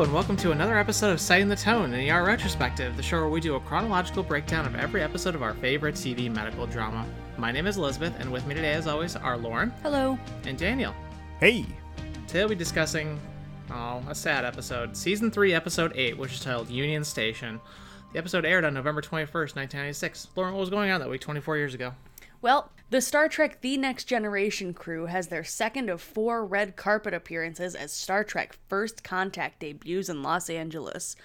Hello, and welcome to another episode of Setting the Tone, an ER retrospective, the show where we do a chronological breakdown of every episode of our favorite TV medical drama. My name is Elizabeth, and with me today, as always, are Lauren Hello. and Daniel. Hey, Today we'll be discussing, oh, a sad episode, Season 3, Episode 8, which is titled Union Station. The episode aired on November 21st, 1996. Lauren, what was going on that week 24 years ago? Well, the Star Trek The Next Generation crew has their second of four red carpet appearances as Star Trek First Contact debuts in Los Angeles.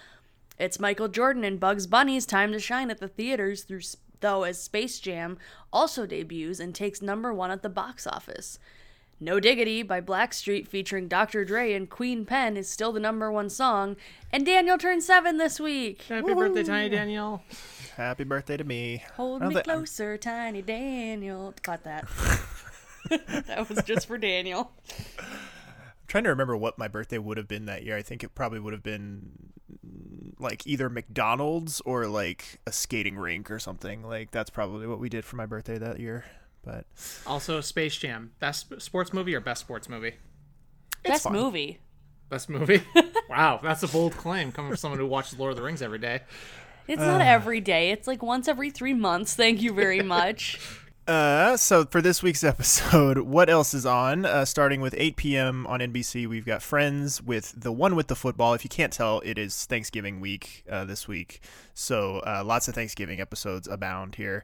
It's Michael Jordan and Bugs Bunny's time to shine at the theaters, through, though, as Space Jam also debuts and takes number one at the box office. No Diggity by Blackstreet featuring Dr. Dre and Queen Pen is still the number one song, and Daniel turned seven this week. Happy birthday, Tiny Daniel. Happy birthday to me. Hold I don't me thi- closer, tiny Daniel. Cut that. that was just for Daniel. I'm trying to remember what my birthday would have been that year. I think it probably would have been mm, like either McDonald's or like a skating rink or something. Like that's probably what we did for my birthday that year. But Also, Space Jam. Best sports movie or best sports movie? Best fine. movie. Best movie? wow, that's a bold claim coming from someone who watches Lord of the Rings every day. It's not every day. It's like once every three months. Thank you very much. uh, so for this week's episode, what else is on? Uh, starting with 8 p.m. on NBC, we've got Friends with the one with the football. If you can't tell, it is Thanksgiving week uh, this week, so uh, lots of Thanksgiving episodes abound here.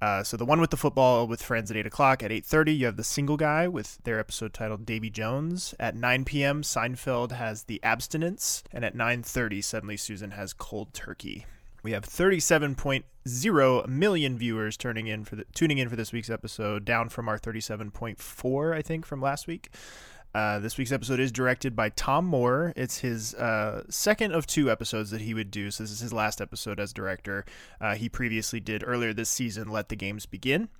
Uh, so the one with the football with friends at 8 o'clock at 8.30 you have the single guy with their episode titled davy jones at 9 p.m seinfeld has the abstinence and at 9.30 suddenly susan has cold turkey we have 37.0 million viewers turning in for the, tuning in for this week's episode down from our 37.4 i think from last week uh, this week's episode is directed by Tom Moore. It's his uh, second of two episodes that he would do. So, this is his last episode as director. Uh, he previously did earlier this season Let the Games Begin.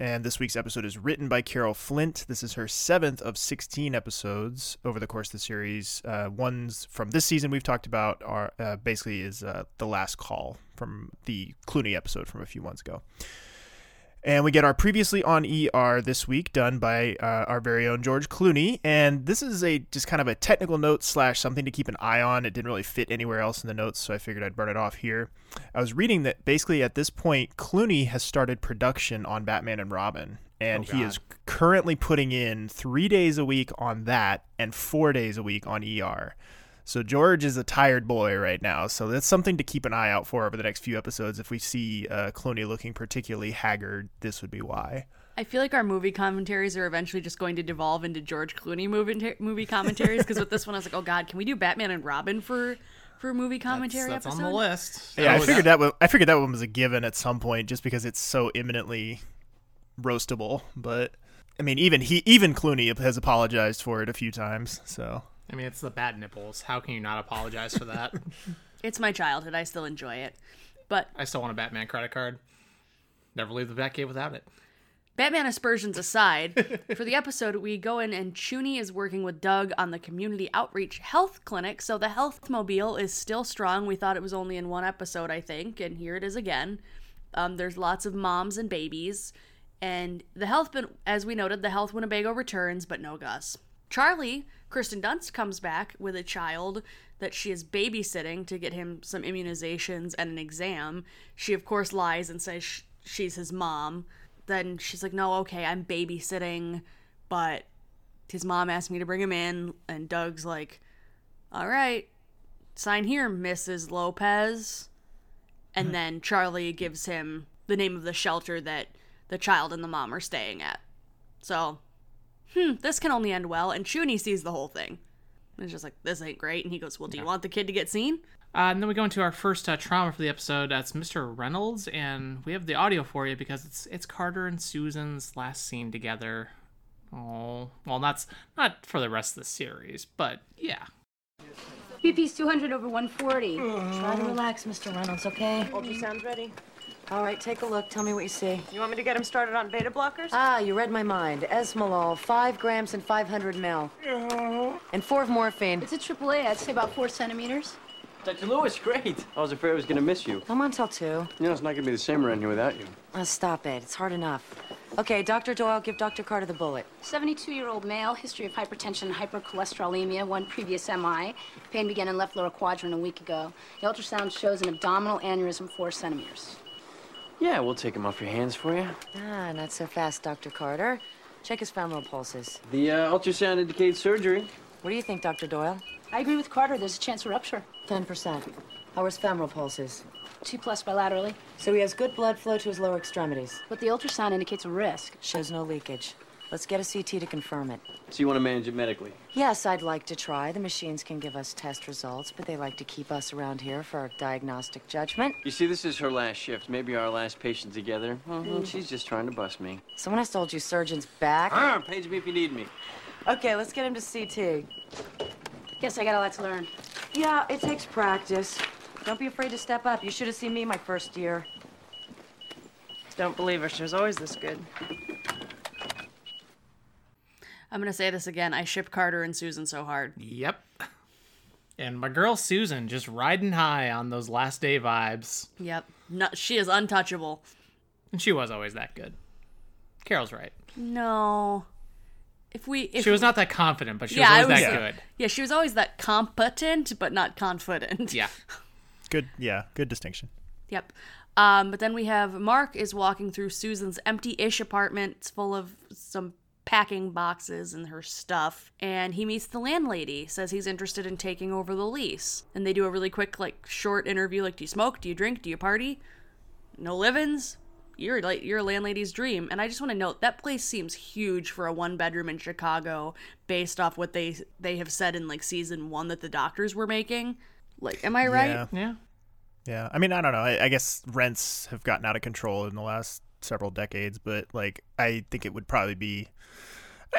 And this week's episode is written by Carol Flint. This is her seventh of 16 episodes over the course of the series. Uh, ones from this season we've talked about are uh, basically is uh, The Last Call from the Clooney episode from a few months ago. And we get our previously on ER this week, done by uh, our very own George Clooney. And this is a just kind of a technical note slash something to keep an eye on. It didn't really fit anywhere else in the notes, so I figured I'd burn it off here. I was reading that basically at this point, Clooney has started production on Batman and Robin, and Oh, he is currently putting in three days a week on that and four days a week on ER. So George is a tired boy right now. So that's something to keep an eye out for over the next few episodes. If we see uh, Clooney looking particularly haggard, this would be why. I feel like our movie commentaries are eventually just going to devolve into George Clooney movie movie commentaries. Because with this one, I was like, oh god, can we do Batman and Robin for for a movie commentary That's, that's episode? on the list. Yeah, I figured that one, I figured that one was a given at some point, just because it's so imminently roastable. But I mean, even he, even Clooney has apologized for it a few times. So I mean, it's the bat nipples. How can you not apologize for that? It's my childhood. I still enjoy it. But I still want a Batman credit card. Never leave the Batcave without it. Batman aspersions aside, for the episode, we go in and Chuny is working with Doug on the community outreach health clinic. So the health mobile is still strong. We thought it was only in one episode, I think, and here it is again. Um, there's lots of moms and babies, and the health, as we noted, the health Winnebago returns, but no Gus. Charlie, Kristen Dunst comes back with a child that she is babysitting to get him some immunizations and an exam. She, of course, lies and says sh- she's his mom. Then she's like, no, okay, I'm babysitting, but his mom asked me to bring him in. And Doug's like, all right, sign here, Mrs. Lopez. And hmm. then Charlie gives him the name of the shelter that the child and the mom are staying at. So, hmm, this can only end well. And Chuny sees the whole thing. And it's just like, this ain't great. And he goes, well, do you want the kid to get seen? Uh, and then we go into our first uh, trauma for the episode. That's Mr. Reynolds, and we have the audio for you because it's it's Carter and Susan's last scene together. Oh, well, that's not for the rest of the series, but yeah. BP's 200 over 140. Try to relax, Mr. Reynolds, okay? Ultrasound's ready. All right, take a look. Tell me what you see. You want me to get him started on beta blockers? Ah, you read my mind. Esmolol, 5 grams and 500 mil. And four of morphine. It's a AAA. I'd say about four centimeters. Dr. Lewis, great. I was afraid I was gonna miss you. I'm on till 2. You know, it's not gonna be the same around here without you. Oh, stop it. It's hard enough. Okay, Dr. Doyle, give Dr. Carter the bullet. 72 year old male, history of hypertension and hypercholesterolemia, one previous MI. Pain began in left lower quadrant a week ago. The ultrasound shows an abdominal aneurysm, four centimeters. Yeah, we'll take him off your hands for you. Ah, not so fast, Dr. Carter. Check his femoral pulses. The uh, ultrasound indicates surgery. What do you think, Dr. Doyle? I agree with Carter, there's a chance of rupture. 10%. How are his femoral pulses? Two plus bilaterally. So he has good blood flow to his lower extremities. But the ultrasound indicates a risk. Shows no leakage. Let's get a CT to confirm it. So you want to manage it medically? Yes, I'd like to try. The machines can give us test results, but they like to keep us around here for our diagnostic judgment. You see, this is her last shift. Maybe our last patient together. Well, Mm. she's just trying to bust me. Someone has told you surgeon's back. Ah, page me if you need me. Okay, let's get him to CT. Guess I got a lot to learn. Yeah, it takes practice. Don't be afraid to step up. You should have seen me my first year. Don't believe her. She was always this good. I'm gonna say this again. I ship Carter and Susan so hard. Yep. And my girl Susan just riding high on those last day vibes. Yep. No, she is untouchable. And she was always that good. Carol's right. No. If we, if She was not that confident, but she Yeah, was always was- that Yeah. good. yeah, she was always that competent, but not confident. Yeah. Good, yeah, good distinction. Yep. Um, but then we have Mark is walking through Susan's empty-ish apartment. It's full of some packing boxes and her stuff. And he meets the landlady, says he's interested in taking over the lease. And they do a really quick, like, short interview, like, do you smoke? Do you drink? Do you party? No livings You're like you're a landlady's dream. And I just want to note that place seems huge for a one bedroom in Chicago based off what they they have said in like season one that the doctors were making. Like, am I right? Yeah, Yeah. yeah. I mean, I don't know. I, I guess rents have gotten out of control in the last several decades, but like, I think it would probably be.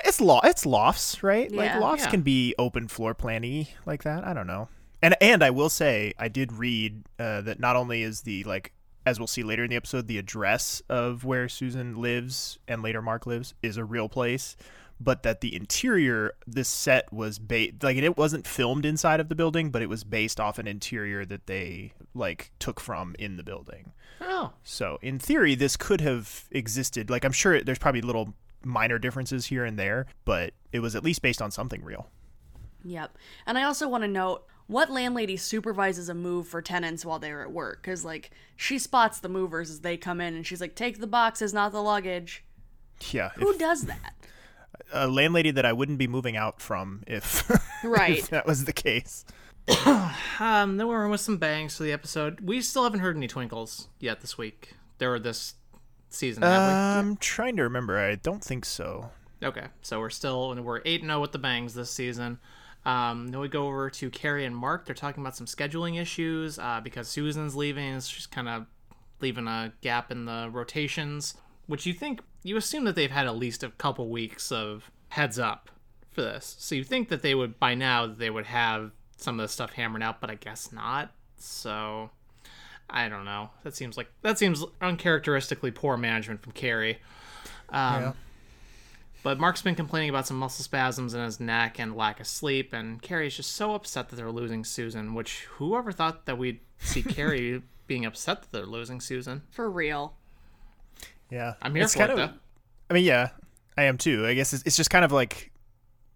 It's law. It's lofts, right? Like Yeah. lofts Yeah. can be open floor planny like that. I don't know. And and I will say I did read uh, that not only is the like as we'll see later in the episode the address of where Susan lives and later Mark lives is a real place, but that the interior this set was based like it wasn't filmed inside of the building, but it was based off an interior that they like took from in the building. Oh. So in theory, this could have existed. Like I'm sure there's probably little minor differences here and there, but it was at least based on something real. Yep. And I also want to note what landlady supervises a move for tenants while they're at work? Because, like, she spots the movers as they come in and she's like, take the boxes, not the luggage. Yeah, Who if, does that? A landlady that I wouldn't be moving out from if, Right. if that was the case. Um, then we're with some bangs for the episode. We still haven't heard any twinkles yet this week. There were this season, have I'm trying to remember. I don't think so. Okay, so we're still and we're eight zero with the bangs this season. Um, then we go over to Kerry and Mark. They're talking about some scheduling issues uh, because Susan's leaving. She's kind of leaving a gap in the rotations, which you think you assume that they've had at least a couple weeks of heads up for this. So you think that they would by now they would have some of the stuff hammered out, but I guess not. So I don't know. That seems like that seems uncharacteristically poor management from Kerry. Um, Yeah. But Mark's been complaining about some muscle spasms in his neck and lack of sleep, and Kerry's just so upset that they're losing Susan. Which whoever thought that we'd see Kerry being upset that they're losing Susan? For real. Yeah, I'm here It's for kind it of- though. I mean, yeah, I am too. I guess it's, it's just kind of like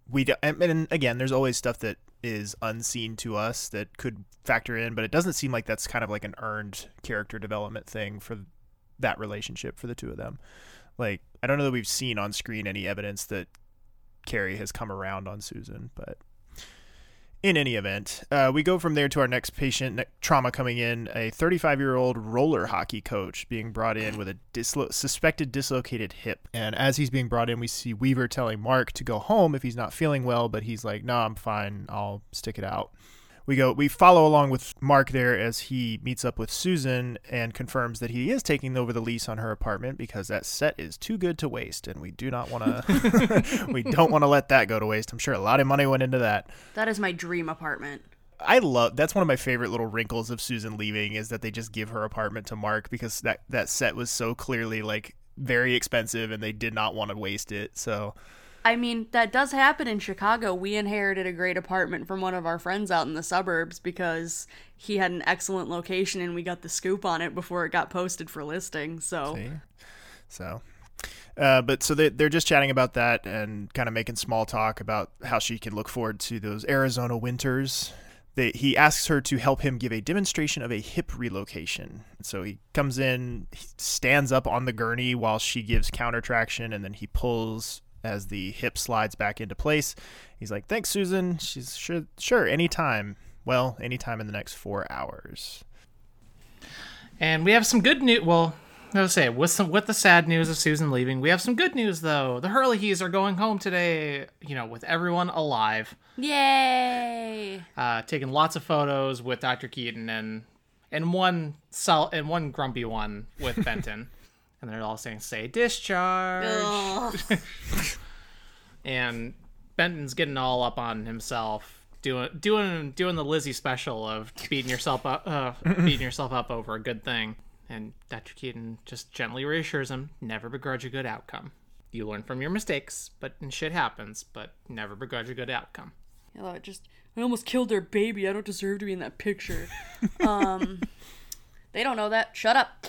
we. do- And and again, there's always stuff that is unseen to us that could factor in, but it doesn't seem like that's kind of like an earned character development thing for that relationship for the two of them. Like, I don't know that we've seen on screen any evidence that Kerry has come around on Susan, but in any event, uh, we go from there to our next patient, ne- trauma coming in, a 35 year old roller hockey coach being brought in with a dislo- suspected dislocated hip. And as he's being brought in, we see Weaver telling Mark to go home if he's not feeling well, but he's like, no, I'm fine. I'll stick it out. We go. We follow along with Mark there as he meets up with Susan and confirms that he is taking over the lease on her apartment because that set is too good to waste, and we do not want to. we don't want to let that go to waste. I'm sure a lot of money went into that. That is my dream apartment. I love that's one of my favorite little wrinkles of Susan leaving is that they just give her apartment to Mark because that that set was so clearly like very expensive and they did not want to waste it. So I mean, that does happen in Chicago. We inherited a great apartment from one of our friends out in the suburbs because he had an excellent location and we got the scoop on it before it got posted for listing. So, see? so Uh, but so they, they're just chatting about that and kind of making small talk about how she can look forward to those Arizona winters. They, he asks her to help him give a demonstration of a hip relocation. So he comes in, he stands up on the gurney while she gives counter traction, and then he pulls as the hip slides back into place. He's like, "Thanks, Susan." She's sure, sure, anytime. Well, anytime in the next four hours. And we have some good news. Well, I was say with some with the sad news of Susan leaving, we have some good news though. The Hurleys are going home today. You know, with everyone alive. Yay! Uh, taking lots of photos with Dr. Keaton and and one sal- and one grumpy one with Benton, and they're all saying "Say discharge." And Benton's getting all up on himself, doing doing doing the Lizzie special of beating yourself up, uh, beating yourself up over a good thing. And Dr. Keaton just gently reassures him, "Never begrudge a good outcome. You learn from your mistakes, but and shit happens, but never begrudge a good outcome." I it just I almost killed their baby. I don't deserve to be in that picture. um, they don't know that. Shut up.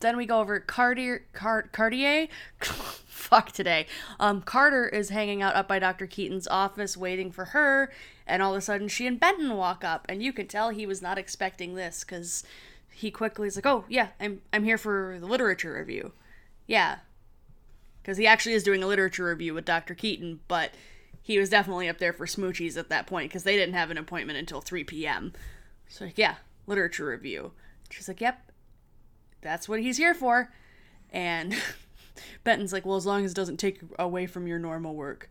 Then we go over Cartier, Car- Cartier. Fuck today. Um, Carter is hanging out up by Dr. Keaton's office waiting for her, and all of a sudden she and Benton walk up, and you can tell he was not expecting this because he quickly is like, "Oh yeah, I'm I'm here for the literature review." Yeah, because he actually is doing a literature review with Dr. Keaton, but he was definitely up there for smoochies at that point because they didn't have an appointment until 3 p.m. So, yeah, literature review. She's like, yep, that's what he's here for. And Benton's like, well, as long as it doesn't take away from your normal work,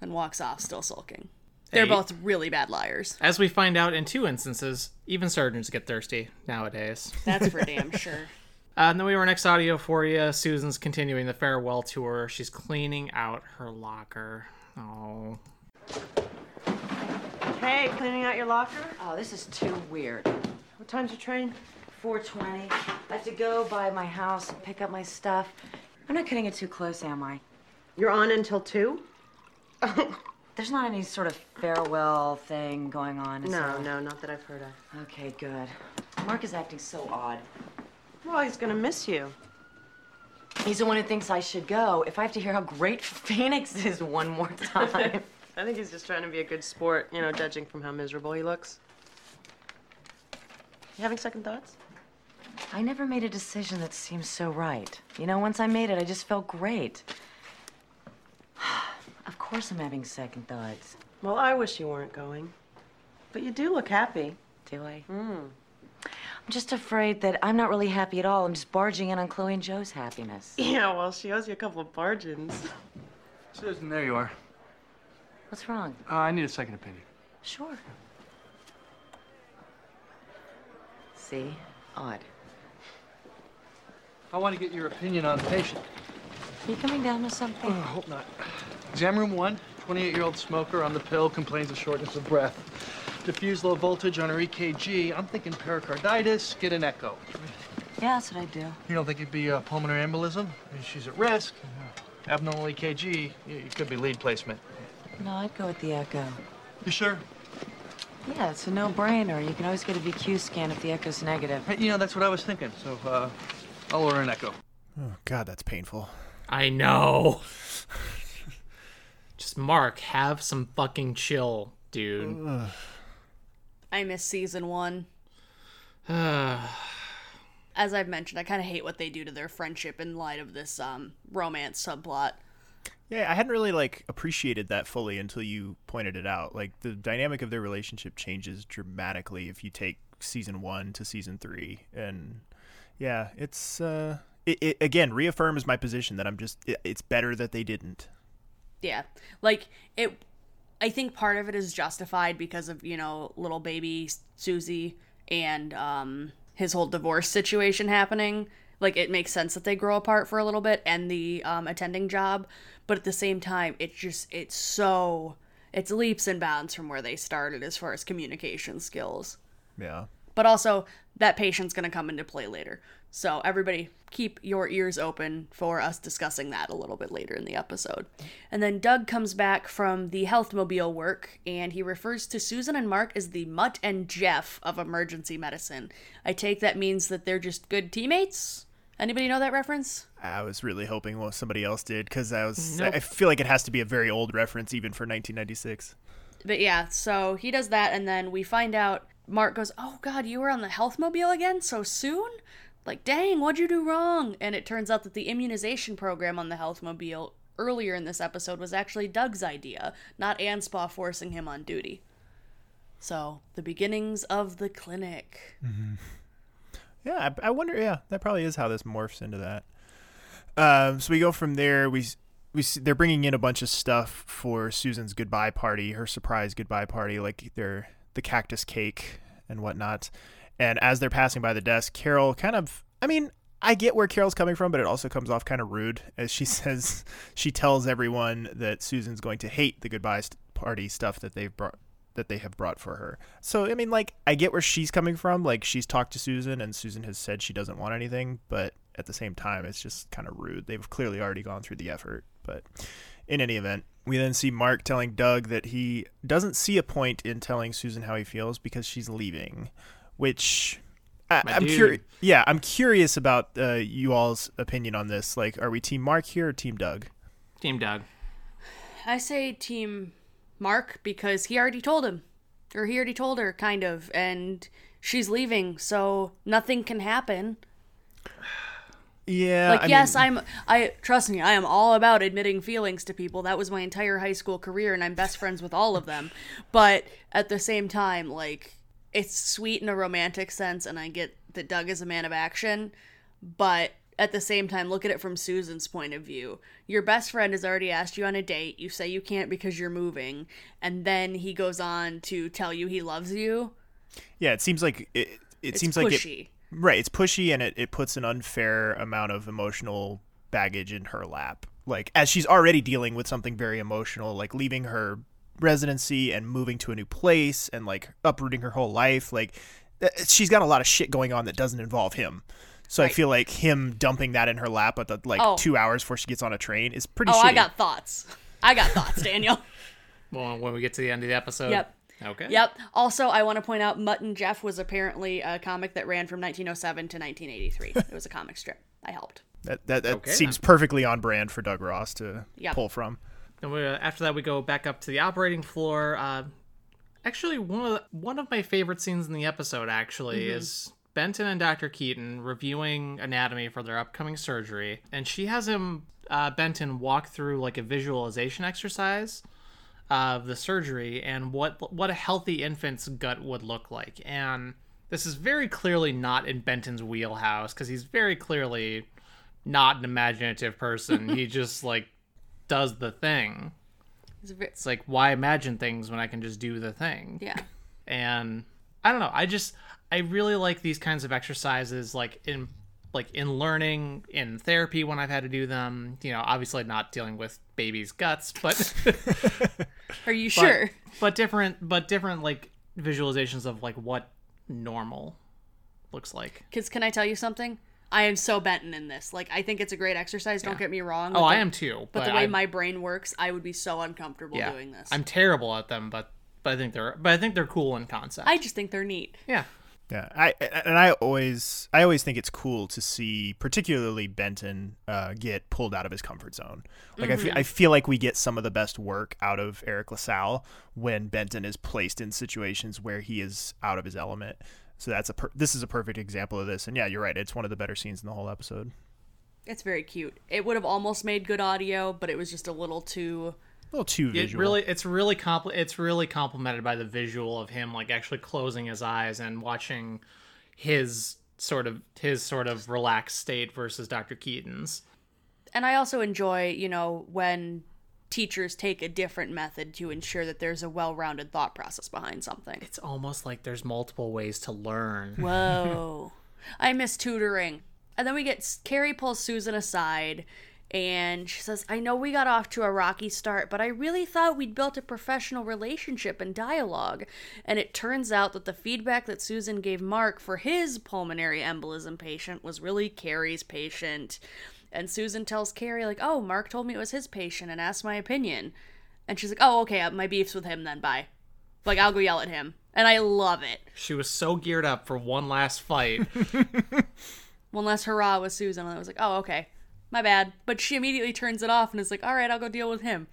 and walks off, still sulking. They're Hey. both really bad liars. As we find out in two instances, even surgeons get thirsty nowadays. That's for damn sure. Uh, and then we have our next audio for you. Susan's continuing the farewell tour. She's cleaning out her locker. Oh. Hey, cleaning out your locker? Oh, this is too weird. What time's your train? 420. I have to go by my house and pick up my stuff. I'm not cutting it too close, am I? You're on until 2? There's not any sort of farewell thing going on, No, there? no, not that I've heard of. Okay, good. Mark is acting so odd. Well, he's gonna miss you. He's the one who thinks I should go. If I have to hear how great Phoenix is one more time. I think he's just trying to be a good sport, you know, judging from how miserable he looks. You having second thoughts? I never made a decision that seemed so right. You know, once I made it, I just felt great. of course I'm having second thoughts. Well, I wish you weren't going. But you do look happy. Do I? Hmm. I'm just afraid that I'm not really happy at all. I'm just barging in on Chloe and Joe's happiness. Yeah, well, she owes you a couple of bargains. Susan, there you are. What's wrong? Uh, I need a second opinion. Sure. See? Odd. I want to get your opinion on the patient. Are you coming down with something? I hope not. Exam room one, 28-year-old smoker on the pill, complains of shortness of breath. Diffuse low voltage on her EKG. I'm thinking pericarditis. Get an echo. Yeah, that's what I do. You don't think it'd be uh, pulmonary embolism? She's at risk. Abnormal EKG. It could be lead placement. No, I'd go with the echo. You sure? Yeah, it's a no-brainer. You can always get a VQ scan if the echo's negative. You know, that's what I was thinking. So, uh, I'll order an echo. Oh, God, that's painful. I know. Just Mark, have some fucking chill, dude. I miss season one. As I've mentioned, I kind of hate what they do to their friendship in light of this um, romance subplot. Yeah, I hadn't really like appreciated that fully until you pointed it out. Like the dynamic of their relationship changes dramatically if you take season 1 to season 3 and yeah, it's uh it, it again reaffirms my position that I'm just it, it's better that they didn't. Yeah. Like it I think part of it is justified because of, you know, little baby Susie and um his whole divorce situation happening. Like it makes sense that they grow apart for a little bit and the um attending job, but at the same time it's just it's so it's leaps and bounds from where they started as far as communication skills. Yeah. But also, that patient's going to come into play later. So, everybody, keep your ears open for us discussing that a little bit later in the episode. And then Doug comes back from the health mobile work and he refers to Susan and Mark as the Mutt and Jeff of emergency medicine. I take that means that they're just good teammates? Anybody know that reference? I was really hoping well, somebody else did because I was. Nope. I feel like it has to be a very old reference, even for 1996. But yeah, so he does that, and then we find out Mark goes, Oh god, you were on the health mobile again so soon? Like, dang, what'd you do wrong? And it turns out that the immunization program on the health mobile earlier in this episode was actually Doug's idea, not Anspaugh forcing him on duty. So, the beginnings of the clinic. Yeah, I, I wonder. Yeah, that probably is how this morphs into that. Um, so we go from there. We we see, they're bringing in a bunch of stuff for Susan's goodbye party, her surprise goodbye party, like their the cactus cake and whatnot. And as they're passing by the desk, Carol kind of. I mean, I get where Carol's coming from, but it also comes off kind of rude as she says she tells everyone that Susan's going to hate the goodbye party stuff that they've brought that they have brought for her. So I mean, like I get where she's coming from. Like she's talked to Susan, and Susan has said she doesn't want anything, but at the same time, it's just kind of rude. They've clearly already gone through the effort. But in any event, we then see Mark telling Doug that he doesn't see a point in telling Susan how he feels because she's leaving, which. I, I'm curious. Yeah, I'm curious about uh, you all's opinion on this. Like, are we Team Mark here or Team Doug? Team Doug. I say Team Mark because he already told him. Or he already told her, kind of, and she's leaving, so nothing can happen. Yeah. like I yes mean- i'm i trust me i am all about admitting feelings to people. That was my entire high school career and i'm best friends with all of them. But at the same time like it's sweet in a romantic sense and i get that doug is a man of action but at the same time look at it from susan's point of view. Your best friend has already asked you on a date. You say you can't because you're moving. And then he goes on to tell you he loves you. Yeah, it seems like it. It it's seems like it, pushy Right, it's pushy and it, it puts an unfair amount of emotional baggage in her lap. Like as she's already dealing with something very emotional, like leaving her residency and moving to a new place and like uprooting her whole life, like uh, uh, she's got a lot of shit going on that doesn't involve him. So I feel like him dumping that in her lap at the like Oh. 2 hours before she gets on a train is pretty oh shitty. i got thoughts i got thoughts daniel Well, when we get to the end of the episode. Yep. Okay. Yep. Also, I want to point out Mutt and Jeff was apparently a comic that ran from 1907 to 1983. it was a comic strip. I helped. That that, that Okay, seems perfectly on brand for Doug Ross to Yep. pull from. Then we, after that, we go back up to the operating floor. Uh, actually, one of the, one of my favorite scenes in the episode actually is Benton and Dr. Keaton reviewing anatomy for their upcoming surgery, and she has him uh, Benton walk through like a visualization exercise of the surgery and what what a healthy infant's gut would look like. And this is very clearly not in Benton's wheelhouse because he's very clearly not an imaginative person. he just like does the thing. It's a ve- It's like why imagine things when I can just do the thing? yeah. And I don't know. I just I really like these kinds of exercises like in like in learning in therapy when I've had to do them. You know, obviously not dealing with babies' guts, but Are you but- sure? But different but different like visualizations of like what normal looks like. Because can I tell you something? I am so Benton in this. Like, I think it's a great exercise. Don't Yeah. get me wrong. Oh, but I am too. But, the way I, my brain works, I would be so uncomfortable yeah, doing this. I'm terrible at them, but but I think they're but I think they're cool in concept. I just think they're neat. yeah. Yeah, I and I always I always think it's cool to see, particularly Benton, uh, get pulled out of his comfort zone. Like I, fe- I feel like we get some of the best work out of Eric LaSalle when Benton is placed in situations where he is out of his element. So that's a per- this is a perfect example of this. And yeah, you're right. It's one of the better scenes in the whole episode. It's very cute. It would have almost made good audio, but it was just a little too. A little too It visual. really, it's really compl- It's really complemented by the visual of him like actually closing his eyes and watching his sort of his sort of relaxed state versus Dr. Keaton's. And I also enjoy, you know, when teachers take a different method to ensure that there's a well-rounded thought process behind something. It's almost like there's multiple ways to learn. Whoa. I miss tutoring. And then we get Kerry pulls Susan aside and she says, I know we got off to a rocky start, but I really thought we'd built a professional relationship and dialogue. And it turns out that the feedback that Susan gave Mark for his pulmonary embolism patient was really Kerry's patient. And Susan tells Kerry, like, oh, Mark told me it was his patient and asked my opinion. And she's like, oh, okay, uh, my beef's with him then, bye. Like, I'll go yell at him. And I love it. She was so geared up for one last fight. one last hurrah with Susan. And I was like, oh, okay, my bad. But she immediately turns it off and is like, all right, I'll go deal with him.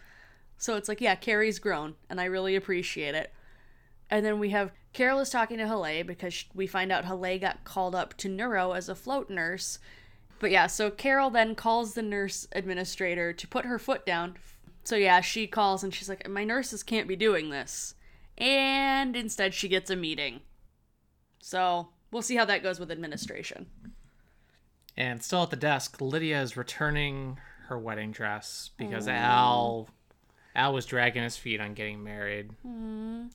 So it's like, yeah, Kerry's grown, and I really appreciate it. And then we have Carol is talking to Haleh because we find out Haleh got called up to neuro as a float nurse. But yeah, so Carol then calls the nurse administrator to put her foot down. So yeah, she calls and she's like, My nurses can't be doing this. And instead, she gets a meeting. So we'll see how that goes with administration. And still at the desk, Lydia is returning her wedding dress because Al Al was dragging his feet on getting married. Mm-hmm.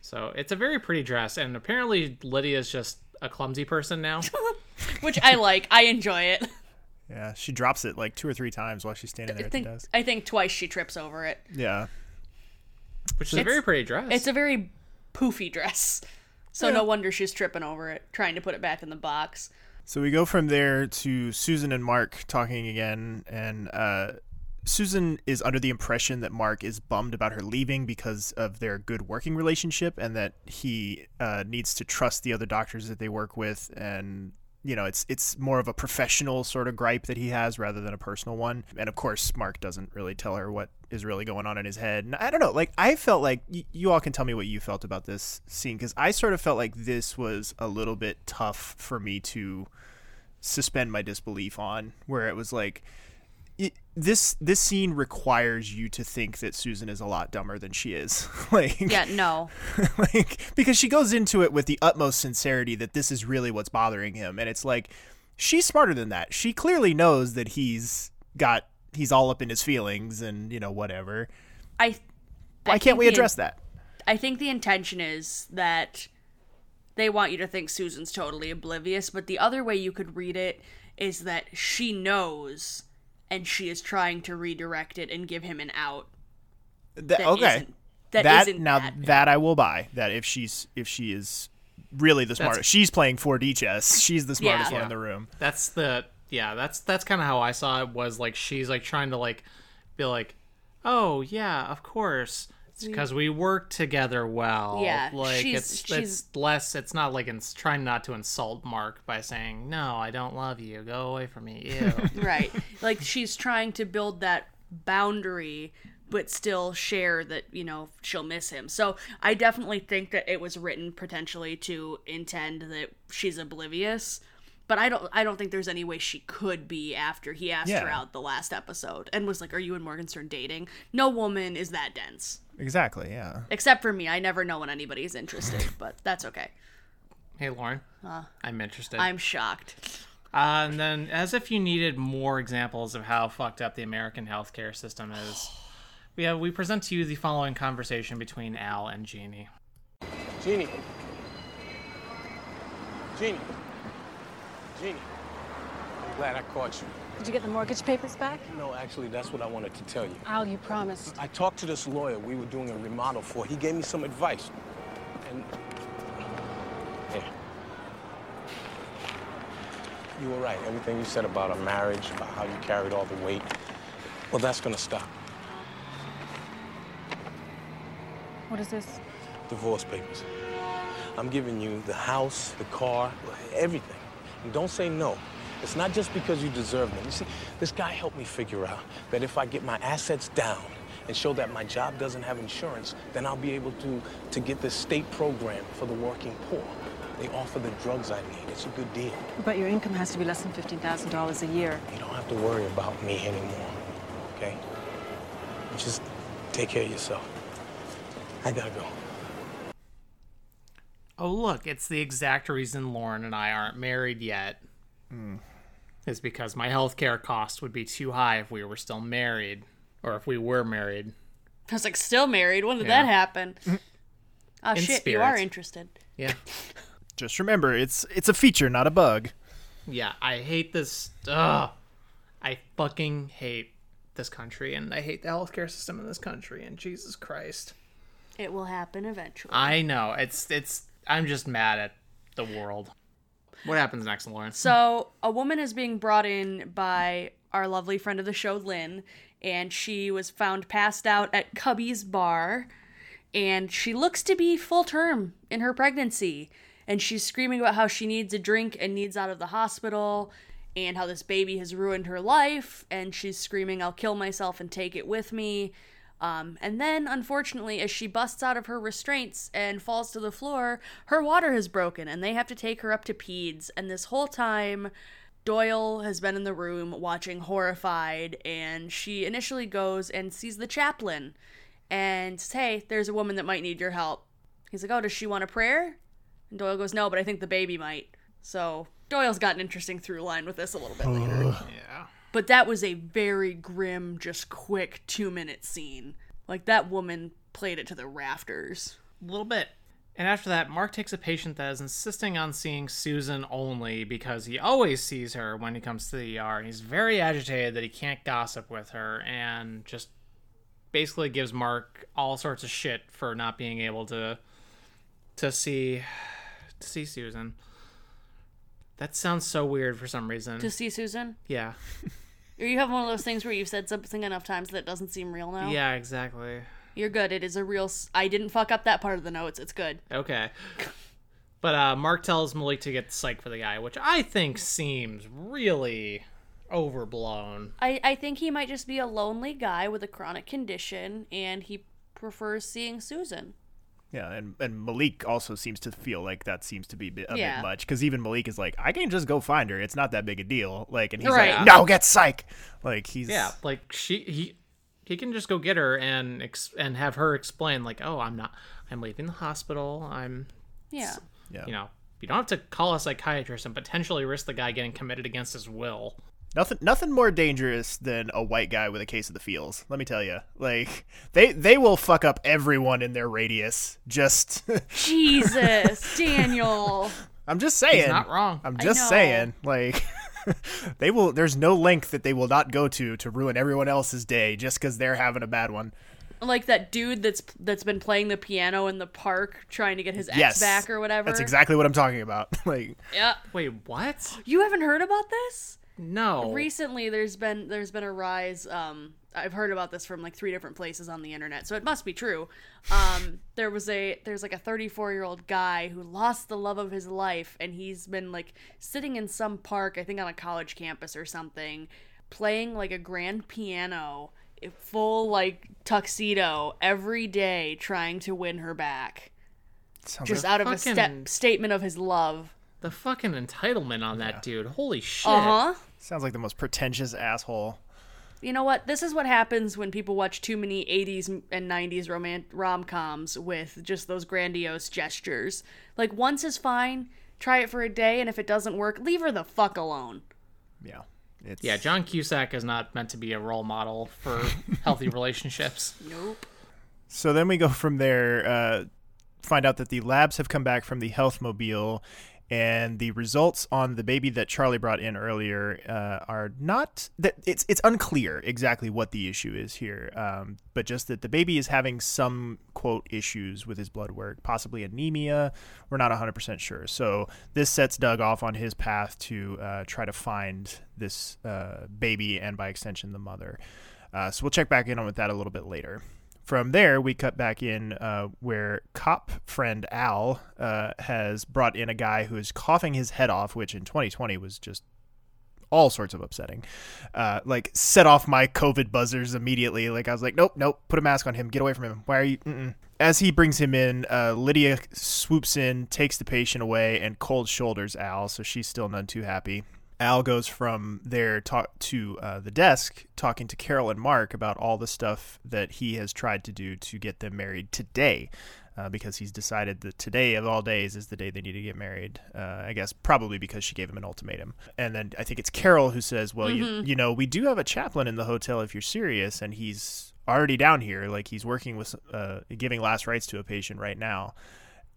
So it's a very pretty dress, and apparently Lydia's just a clumsy person now. Which I like. I enjoy it. Yeah, she drops it like two or three times while she's standing there I at think the desk. I think twice she trips over it. Yeah. which is a very pretty dress. It's a very poofy dress. So no wonder she's tripping over it, trying to put it back in the box. So we go from there to Susan and Mark talking again, and uh, Susan is under the impression that Mark is bummed about her leaving because of their good working relationship, and that he uh, needs to trust the other doctors that they work with, and you know it's it's more of a professional sort of gripe that he has rather than a personal one. And of course, Mark doesn't really tell her what is really going on in his head. And I don't know, like I felt like y- you all can tell me what you felt about this scene because I sort of felt like this was a little bit tough for me to suspend my disbelief on where it was like it, this this scene requires you to think that Susan is a lot dumber than she is. Like Yeah, no. like because she goes into it with the utmost sincerity that this is really what's bothering him and it's like she's smarter than that. She clearly knows that he's got he's all up in his feelings and you know whatever. I why I can't we address that? I think the intention is that they want you to think Susan's totally oblivious, but the other way you could read it is that she knows and she is trying to redirect it and give him an out. Th- that okay isn't- that that isn't now that that. I will buy that if she's if she is really the smartest she's playing 4D chess she's the smartest Yeah. one in the room that's the yeah that's that's kind of how i saw it was like she's like trying to like be like oh yeah of course it's because we work together well Yeah, like she's- it's she's- it's less it's not like it's trying not to insult mark by saying no i don't love you go away from me ew right. Like she's trying to build that boundary but still share that, you know, she'll miss him. So I definitely think that it was written potentially to intend that she's oblivious. But I don't I don't think there's any way she could be after he asked her out the last episode and was like, Are you and Morgan Morgenstern dating? No woman is that dense. Exactly yeah Except for me. I never know when anybody's interested, but that's okay. hey lauren i'm interested I'm shocked. Uh, and then, as if you needed more examples of how fucked up the American healthcare system is, we have we present to you the following conversation between Al and Jeanie. Jeanie. Jeanie. Jeanie. I'm glad I caught you. Did you get the mortgage papers back? No, actually, that's what I wanted to tell you. Al, you promised. I talked to this lawyer we were doing a remodel for. He gave me some advice. And. Here. You were right. Everything you said about our marriage, about how you carried all the weight, well, that's gonna stop. What is this? Divorce papers. I'm giving you the house, the car, everything. And don't say no. It's not just because you deserve them. You see, this guy helped me figure out that if I get my assets down and show that my job doesn't have insurance, then I'll be able to, to get this state program for the working poor. They offer the drugs I need. It's a good deal. But your income has to be less than $15,000 a year. You don't have to worry about me anymore, okay? Just take care of yourself. I gotta go. Oh, look, it's the exact reason Lauren and I aren't married yet. Hmm. Is because my healthcare cost would be too high if we were still married, or if we were married. I was like, still married? When did Yeah. that happen? Mm. Oh In shit, you are interested. Yeah. just remember it's it's a feature not a bug Yeah, I hate this. Ugh. I fucking hate this country, and I hate the healthcare system in this country. And Jesus Christ, It will happen eventually. I know it's it's. I'm just mad at the world. What happens next, Lauren? So, a woman is being brought in by our lovely friend of the show, Lynn, and she was found passed out at Cubby's bar, and she looks to be full term in her pregnancy. and she's screaming about how she needs a drink and needs out of the hospital and how this baby has ruined her life and she's screaming i'll kill myself and take it with me um, and then unfortunately as she busts out of her restraints and falls to the floor her water has broken and they have to take her up to peds. And this whole time doyle has been in the room watching horrified and she initially goes and sees the chaplain and says hey there's a woman that might need your help. He's like oh does she want a prayer? And doyle goes no but i think the baby might. So Doyle's got an interesting through line with this a little bit later. Yeah. But that was a very grim, just quick two minute scene. Like that woman played it to the rafters. A little bit. And after that, Mark takes a patient that is insisting on seeing Susan only because he always sees her when he comes to the ER. And he's very agitated that he can't gossip with her and just basically gives Mark all sorts of shit for not being able to to see to see Susan. That sounds so weird for some reason. To see Susan? yeah. Or you have one of those things where you've said something enough times that it doesn't seem real now? Yeah, exactly. You're good. It is a real. S- I didn't fuck up that part of the notes. It's good. Okay. But uh, Mark tells Malik to get psych for the guy, which I think seems really overblown. I, I think he might just be a lonely guy with a chronic condition and he prefers seeing Susan. Yeah, and, and Malik also seems to feel like that seems to be a bit, a Yeah. bit much because even Malik is like, I can just go find her. It's not that big a deal. Like, and he's Right. like, No, get psych. Like he's Yeah, like she he he can just go get her and ex- and have her explain like, "Oh, I'm not I'm leaving the hospital. I'm Yeah. yeah. you know, you don't have to call a psychiatrist and potentially risk the guy getting committed against his will." Nothing, nothing more dangerous than a white guy with a case of the feels. Let me tell you, like they they will fuck up everyone in their radius. Just, Jesus, Daniel. I'm just saying. He's not wrong. I'm just saying, like they will. There's no length that they will not go to to ruin everyone else's day just because they're having a bad one. Like that dude that's that's been playing the piano in the park trying to get his ex Yes, back or whatever. That's exactly what I'm talking about. like, Yeah. Wait, what? You haven't heard about this? No. Recently there's been there's been a rise um I've heard about this from like three different places on the internet, so it must be true. Um there was a there's like a 34-year-old guy who lost the love of his life and he's been like sitting in some park, I think on a college campus or something, playing like a grand piano full like tuxedo every day trying to win her back sounds just like- out of a fucking- step statement of his love the fucking entitlement on that dude. Holy shit. uh-huh sounds like the most pretentious asshole. you know what? This is what happens when people watch too many 80s and 90s romant- rom-coms with just those grandiose gestures. Like once is fine try it for a day and if it doesn't work leave her the fuck alone. Yeah, it's Yeah, John Cusack is not meant to be a role model for healthy relationships. nope. So then we go from there, uh, find out that the labs have come back from the health mobile, and the results on the baby that Charlie brought in earlier uh, are not that it's it's unclear exactly what the issue is here, um, but just that the baby is having some quote issues with his blood work, possibly anemia. We're not 100% sure. So this sets Doug off on his path to uh, try to find this uh, baby and by extension the mother. Uh, so we'll check back in on with that a little bit later. From there, we cut back in uh, where cop friend Al uh, has brought in a guy who is coughing his head off, which in 2020 was just all sorts of upsetting. Uh, like set off my COVID buzzers immediately. Like I was like, nope, nope, put a mask on him, get away from him. Why are you? Mm-mm. As he brings him in, uh, Lydia swoops in, takes the patient away, and cold shoulders Al. So she's still none too happy. Al goes from there talk to uh, the desk, talking to Carol and Mark about all the stuff that he has tried to do to get them married today, uh, because he's decided that today of all days is the day they need to get married. Uh, I guess probably because she gave him an ultimatum. And then I think it's Carol who says, "Well, you, you know, we do have a chaplain in the hotel if you're serious, and he's already down here. Like he's working with uh, giving last rites to a patient right now."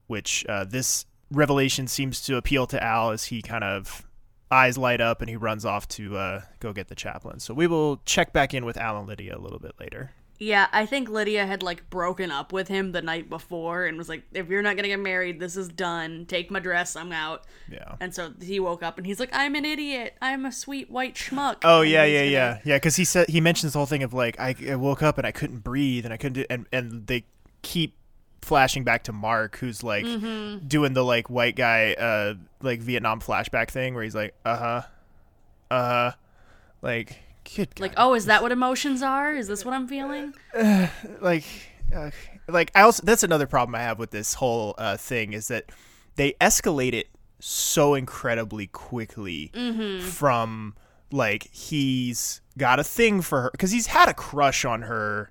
Which uh, this revelation seems to appeal to Al as he kind of eyes light up and he runs off to uh, go get the chaplain. So we will check back in with Al and Lydia a little bit later. Yeah, I think Lydia had like broken up with him the night before and was like, if you're not gonna get married, this is done. Take my dress, I'm out. Yeah. And so he woke up and he's like, I'm an idiot. I'm a sweet white schmuck. Oh And yeah, yeah, gonna- yeah, yeah. Because he said he mentions the whole thing of like I, I woke up and I couldn't breathe and I couldn't do, and and they keep flashing back to Mark, who's like Mm-hmm. doing the like white guy, uh, like Vietnam flashback thing, where he's like, uh huh, uh huh, like, kid, Like, oh, is that what emotions are? Is this what I'm feeling? like, uh, like I also that's another problem I have with this whole uh, thing is that they escalate it so incredibly quickly from like he's got a thing for her because he's had a crush on her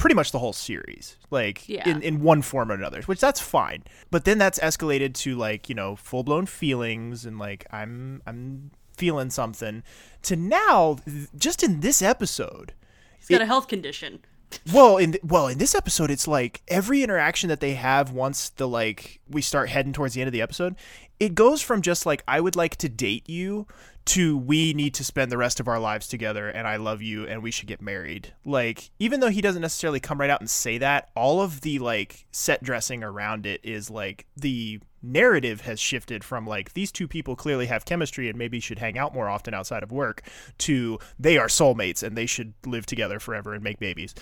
pretty much the whole series like Yeah. in, in one form or another which that's fine but then that's escalated to like you know full-blown feelings and like i'm i'm feeling something to now th- just in this episode He's got a health condition. well, in th- well in this episode, it's like every interaction that they have once the like we start heading towards the end of the episode, it goes from just like I would like to date you to we need to spend the rest of our lives together and I love you and we should get married. Like even though he doesn't necessarily come right out and say that, all of the like set dressing around it is like the narrative has shifted from like these two people clearly have chemistry and maybe should hang out more often outside of work to they are soulmates and they should live together forever and make babies.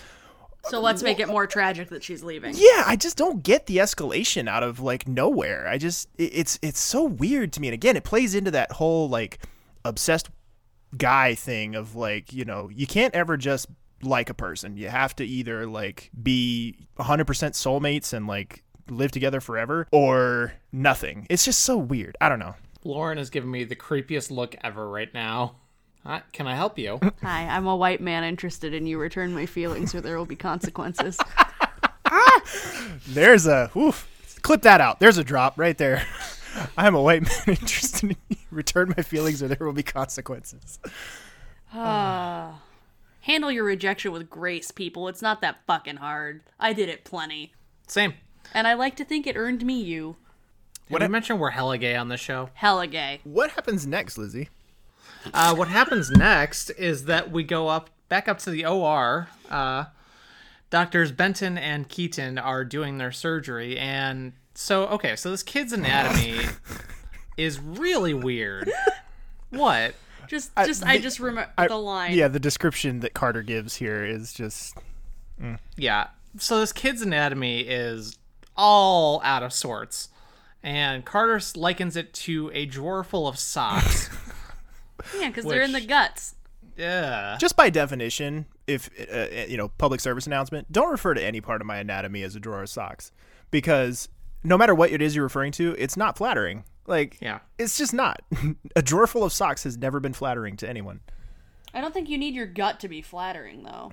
So let's make it more tragic that she's leaving. Yeah, I just don't get the escalation out of like nowhere. I just it's it's so weird to me. And again, it plays into that whole like obsessed guy thing of like, you know, you can't ever just like a person. You have to either like be 100% soulmates and like live together forever or nothing. It's just so weird. I don't know. Lauren is giving me the creepiest look ever right now. Hi, can I help you? Hi, I'm a white man interested in you. Return my feelings, or there will be consequences. There's a oof, clip that out. There's a drop right there. I'm a white man interested in you. Return my feelings or there will be consequences. Uh, Handle your rejection with grace, people. It's not that fucking hard. I did it plenty. Same. And I like to think it earned me you. Did I mention we're hella gay on this show? Hella gay. What happens next, Lizzie? Uh, what happens next is that we go up back up to the OR. Uh, doctors Benton and Keaton are doing their surgery, and so okay, so this kid's anatomy is really weird. What? Just, just, I, just remember the line. Yeah, the description that Carter gives here is just Yeah. So this kid's anatomy is all out of sorts, and Carter likens it to a drawer full of socks. Yeah, because they're in the guts. yeah. just by definition. If uh, you know, public service announcement: don't refer to any part of my anatomy as a drawer of socks, because no matter what it is you're referring to, it's not flattering. Like, Yeah. it's just not. a drawer full of socks has never been flattering to anyone. I don't think you need your gut to be flattering, though.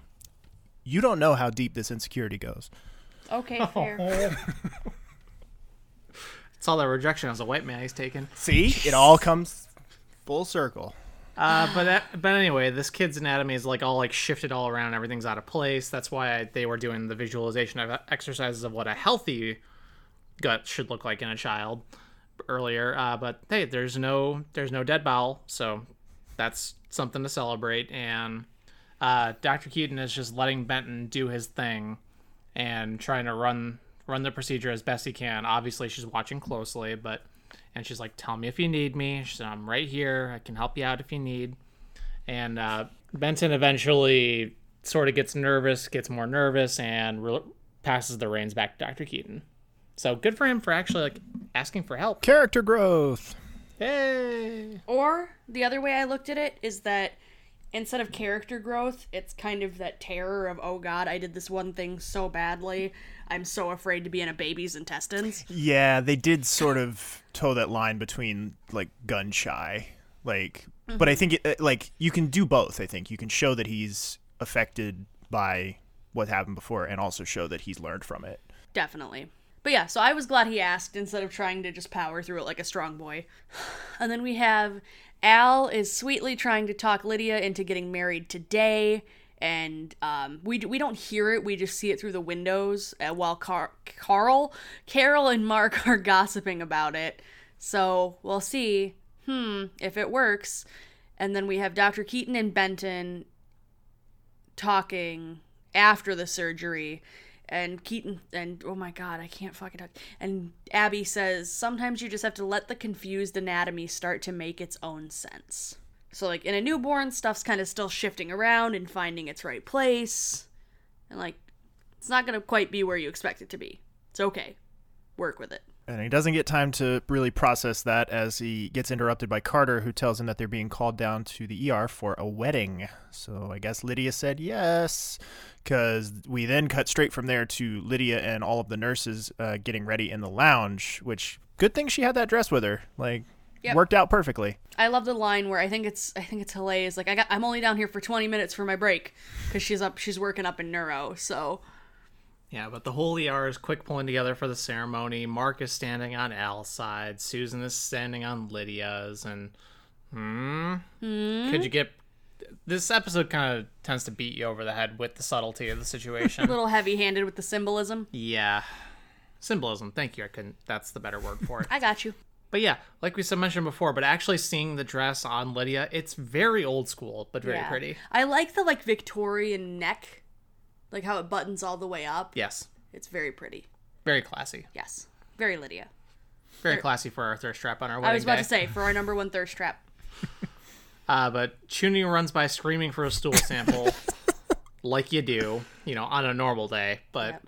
You don't know how deep this insecurity goes. Okay, fair. It's all that rejection as a white man he's taken. See, it all comes full circle. Uh, but that, but anyway, this kid's anatomy is like all like shifted all around. Everything's out of place. That's why they were doing the visualization of exercises of what a healthy gut should look like in a child earlier. Uh, but hey, there's no there's no dead bowel, so that's something to celebrate. And uh, Dr. Keaton is just letting Benton do his thing and trying to run run the procedure as best he can. Obviously, she's watching closely, but and she's like, "Tell me if you need me." She said, "I'm right here. I can help you out if you need." And uh, Benton eventually sort of gets nervous, gets more nervous, and re- passes the reins back to Dr. Keaton. So good for him for actually like asking for help. Character growth. Hey. Or the other way I looked at it is that instead of character growth, it's kind of that terror of, oh god, I did this one thing so badly. I'm so afraid to be in a baby's intestines. Yeah, they did sort of toe that line between like gun shy, like. But I think it, uh, like you can do both. I think you can show that he's affected by what happened before, and also show that he's learned from it. Definitely. But yeah, so I was glad he asked instead of trying to just power through it like a strong boy. And then we have Al is sweetly trying to talk Lydia into getting married today. And um, we, we don't hear it, we just see it through the windows uh, while Car- Carl, Carol, and Mark are gossiping about it. So we'll see, hmm, if it works. And then we have Dr. Keaton and Benton talking after the surgery and Keaton and oh my god, I can't fucking talk. And Abby says sometimes you just have to let the confused anatomy start to make its own sense. So like in a newborn, stuff's kind of still shifting around and finding its right place, and like it's not gonna quite be where you expect it to be. It's okay. Work with it. And he doesn't get time to really process that as he gets interrupted by Carter, who tells him that they're being called down to the ER for a wedding. So I guess Lydia said yes, because we then cut straight from there to Lydia and all of the nurses uh, getting ready in the lounge, which good thing she had that dress with her. Like, Yep. worked out perfectly. I love the line where I think it's I think it's hilarious. Like I got I'm only down here for 20 minutes for my break because she's up she's working up in neuro. So Yeah, but the whole ER is quick pulling together for the ceremony. Mark is standing on Al's side. Susan is standing on Lydia's. And, hmm? Could you get. This episode kind of tends to beat you over the head with the subtlety of the situation. a little heavy-handed with the symbolism. yeah. Symbolism. Thank you. I couldn't. That's the better word for it. I got you. But yeah, like we said mentioned before, but actually seeing the dress on Lydia, it's very old school, but very Yeah. pretty. I like the like Victorian neck, like how it buttons all the way up. Yes. It's very pretty. Very classy. Yes, very Lydia. Very classy for our thirst trap on our wedding I was about day. to say for our number one thirst trap. Uh, but Chuny runs by screaming for a stool sample, like you do, you know, on a normal day. But Yep.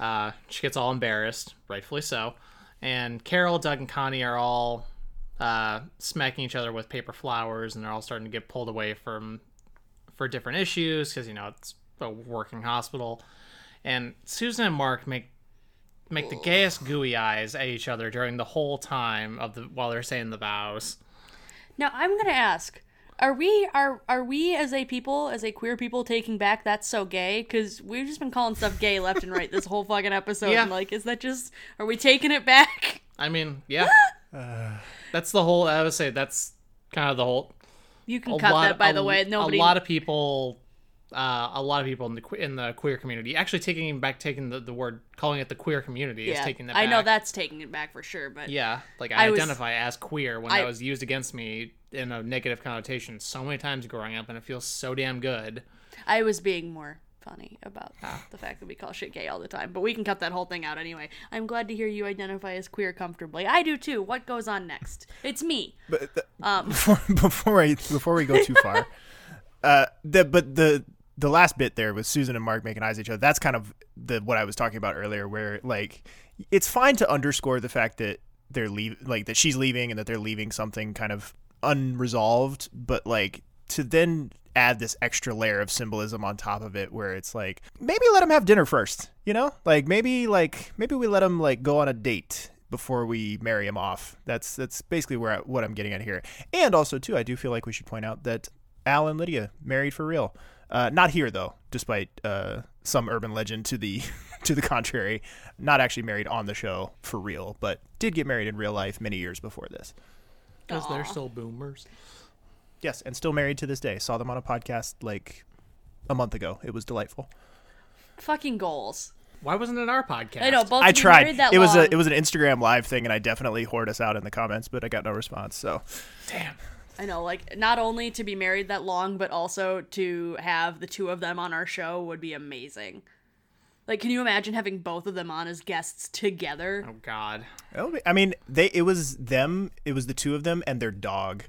uh, she gets all embarrassed, rightfully so. And Carol, Doug, and Connie are all uh, smacking each other with paper flowers, and they're all starting to get pulled away from for different issues because you know it's a working hospital. And Susan and Mark make make the gayest gooey eyes at each other during the whole time of the while they're saying the vows. Now I'm gonna ask: Are we are are we as a people, as a queer people, taking back that's so gay? Because we've just been calling stuff gay left and right this whole fucking episode. Yeah. And like, is that just? Are we taking it back? I mean, yeah. that's the whole. I would say that's kind of the whole. You can cut that, by a- the way. Nobody. A lot of people. Uh, a lot of people in the que- in the queer community actually taking back taking the, the word calling it the queer community is taking that I know that's taking it back for sure. But yeah like I, I was- identify as queer when I- that was used against me in a negative connotation so many times growing up and it feels so damn good I was being more funny about Ah. the fact that we call shit gay all the time. But we can cut that whole thing out anyway. I'm glad to hear you identify as queer comfortably. I do too. What goes on next? It's me. But the, Um. before before I before we go too far, uh, the but the the last bit there with Susan and Mark making eyes at each other. That's kind of the what I was talking about earlier, where like it's fine to underscore the fact that they're leave like that she's leaving and that they're leaving something kind of unresolved, but like to then add this extra layer of symbolism on top of it where it's like maybe let them have dinner first you know? Like maybe like maybe we let them like go on a date before we marry him off. That's that's basically where I, what i'm getting at here. And also too i do feel like we should point out that al and lydia married for real uh, not here though despite uh, some urban legend to the to the contrary not actually married on the show for real but did get married in real life many years before this because they're still boomers Yes, and still married to this day. Saw them on a podcast like a month ago. It was delightful. Fucking goals. why wasn't it our podcast I know. Both I tried. that It was long. a it was an Instagram live thing, and I definitely whored us out in the comments, but I got no response. So damn I know, like not only to be married that long, but also to have the two of them on our show would be amazing. Like, can you imagine having both of them on as guests together? oh god be- I mean, they it was them. It was the two of them and their dog.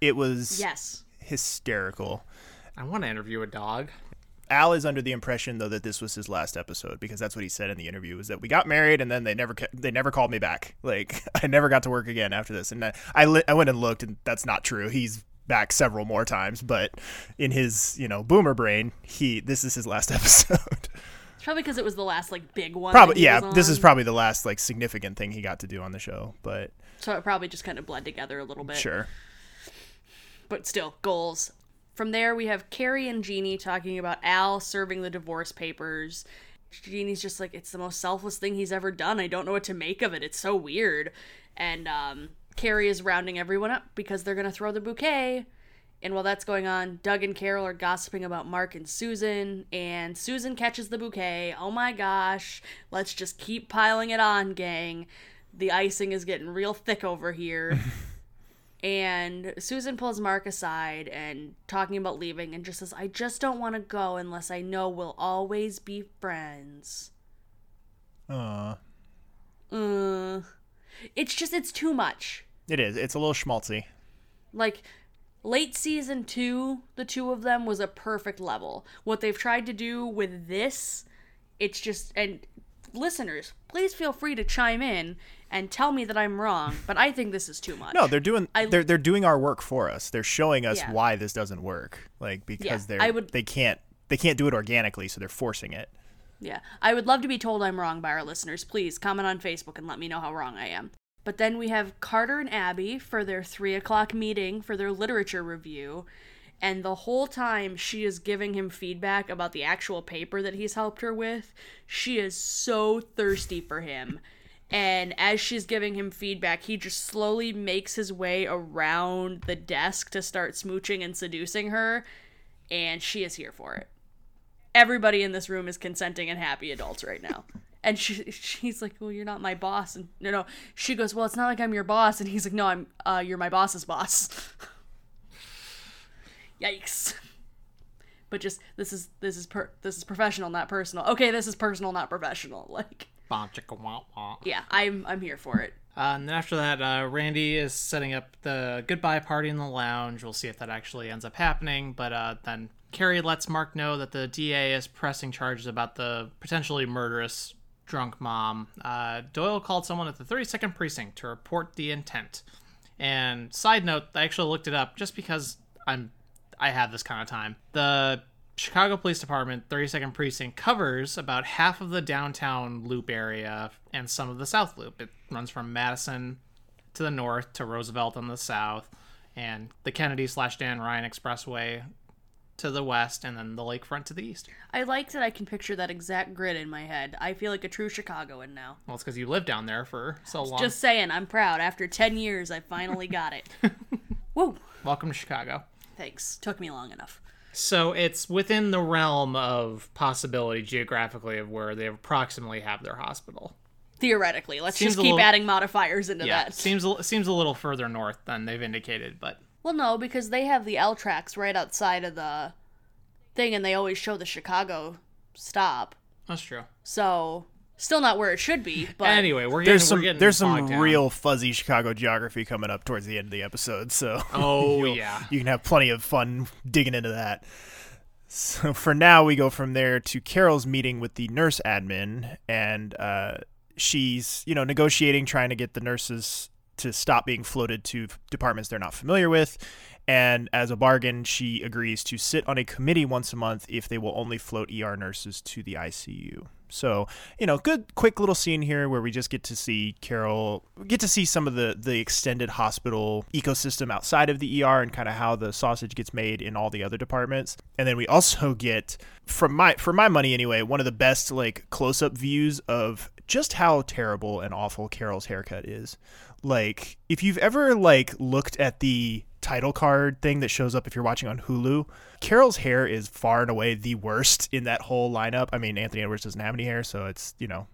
It was Yes. hysterical. i want to interview a dog Al is under the impression though that this was his last episode because that's what he said in the interview was that we got married and then they never ca- they never called me back. Like I never got to work again after this. And I I, li- I went and looked and that's not true. He's back several more times, but in his, you know, boomer brain, he this is his last episode. It's probably because it was the last like big one. probably yeah, this is probably the last like significant thing he got to do on the show, but so it probably just kind of bled together a little bit. sure. but still goals. From there, we have Kerry and Jeanie talking about Al serving the divorce papers. Jeanie's just like, it's the most selfless thing he's ever done. I don't know what to make of it. It's so weird. And um, Kerry is rounding everyone up because they're going to throw the bouquet. And while that's going on, Doug and Carol are gossiping about Mark and Susan. And Susan catches the bouquet. Oh my gosh. Let's just keep piling it on, gang. The icing is getting real thick over here. And Susan pulls Mark aside and talking about leaving and just says, I just don't want to go unless I know we'll always be friends. Uh, Uh, it's just, it's too much. it is. It's a little schmaltzy. Like, late season two, the two of them was a perfect level. What they've tried to do with this, it's just, and listeners, please feel free to chime in and tell me that I'm wrong, but I think this is too much. No, they're doing I- they're they're doing our work for us. They're showing us Yeah. why this doesn't work. Like because Yeah, they're I would- they can't they can't do it organically, so they're forcing it. Yeah, I would love to be told I'm wrong by our listeners. Please comment on Facebook and let me know how wrong I am. But then we have Carter and Abby for their three o'clock meeting for their literature review. And the whole time she is giving him feedback about the actual paper that he's helped her with, she is so thirsty for him. And as she's giving him feedback, he just slowly makes his way around the desk to start smooching and seducing her. And she is here for it everybody in this room is consenting and happy adults right now. And she, she's like, "Well, you're not my boss." And no, no. She goes, "Well, it's not like I'm your boss." And he's like, "No, I'm. Uh, you're my boss's boss." Yikes. But just this is this is per this is professional, not personal. Okay, this is personal, not professional. Like, Bom, chicka, wah, wah. yeah, I'm I'm here for it. Uh, and then after that, uh, Randy is setting up the goodbye party in the lounge. We'll see if that actually ends up happening. But uh, then Kerry lets Mark know that the DA is pressing charges about the potentially murderous drunk mom. Uh, Doyle called someone at the 32nd precinct to report the intent. And side note, I actually looked it up just because I'm I have this kind of time. The Chicago Police Department 32nd precinct covers about half of the downtown loop area and some of the south loop. It runs from Madison to the north to Roosevelt on the south, and the Kennedy slash Dan Ryan Expressway to the west, and then the lakefront to the east. I like that I can picture that exact grid in my head. I feel like a true Chicagoan now. Well, it's because you lived down there for so long. Just saying, I'm proud. After 10 years, I finally got it. Woo! Welcome to Chicago. Thanks. Took me long enough. So it's within the realm of possibility geographically of where they approximately have their hospital. Theoretically, let's Seems just keep little- adding modifiers into Yeah, that. seems a, seems a little further north than they've indicated, but Well, no, because they have the L tracks right outside of the thing, and they always show the Chicago stop. that's true. So, still not where it should be. But anyway, we're getting There's we're some getting there's some down. real fuzzy Chicago geography coming up towards the end of the episode, so Oh yeah. you can have plenty of fun digging into that. So for now, we go from there to Carol's meeting with the nurse admin, and uh, she's you know negotiating, trying to get the nurses to stop being floated to departments they're not familiar with. And as a bargain, she agrees to sit on a committee once a month if they will only float ER nurses to the ICU. So, you know, good quick little scene here where we just get to see Carol get to see some of the the extended hospital ecosystem outside of the ER and kind of how the sausage gets made in all the other departments. And then we also get from my for my money anyway, one of the best like close-up views of just how terrible and awful Carol's haircut is. Like if you've ever like looked at the title card thing that shows up if you're watching on Hulu, Carol's hair is far and away the worst in that whole lineup. I mean, Anthony Edwards doesn't have any hair, so it's, you know,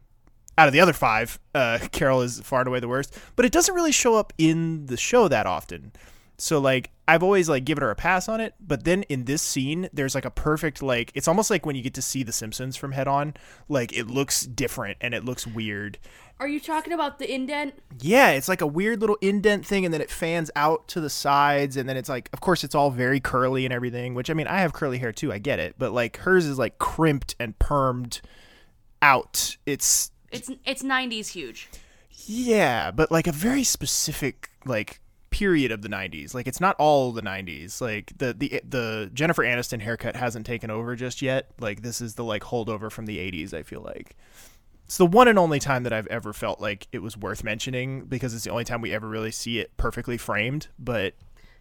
out of the other five, uh, Carol is far and away the worst. But it doesn't really show up in the show that often. So like I've always like given her a pass on it, but then in this scene there's like a perfect like it's almost like when you get to see the Simpsons from head on, like it looks different and it looks weird. are you talking about the indent? Yeah, it's like a weird little indent thing, and then it fans out to the sides, and then it's like, of course, it's all very curly and everything. Which I mean, I have curly hair too, I get it, but like hers is like crimped and permed out. It's It's it's 90s huge. yeah, but like a very specific like period of the 90s. Like it's not all the 90s. Like the the the Jennifer Aniston haircut hasn't taken over just yet. Like this is the like holdover from the 80s, I feel like. It's the one and only time that I've ever felt like it was worth mentioning because it's the only time we ever really see it perfectly framed, but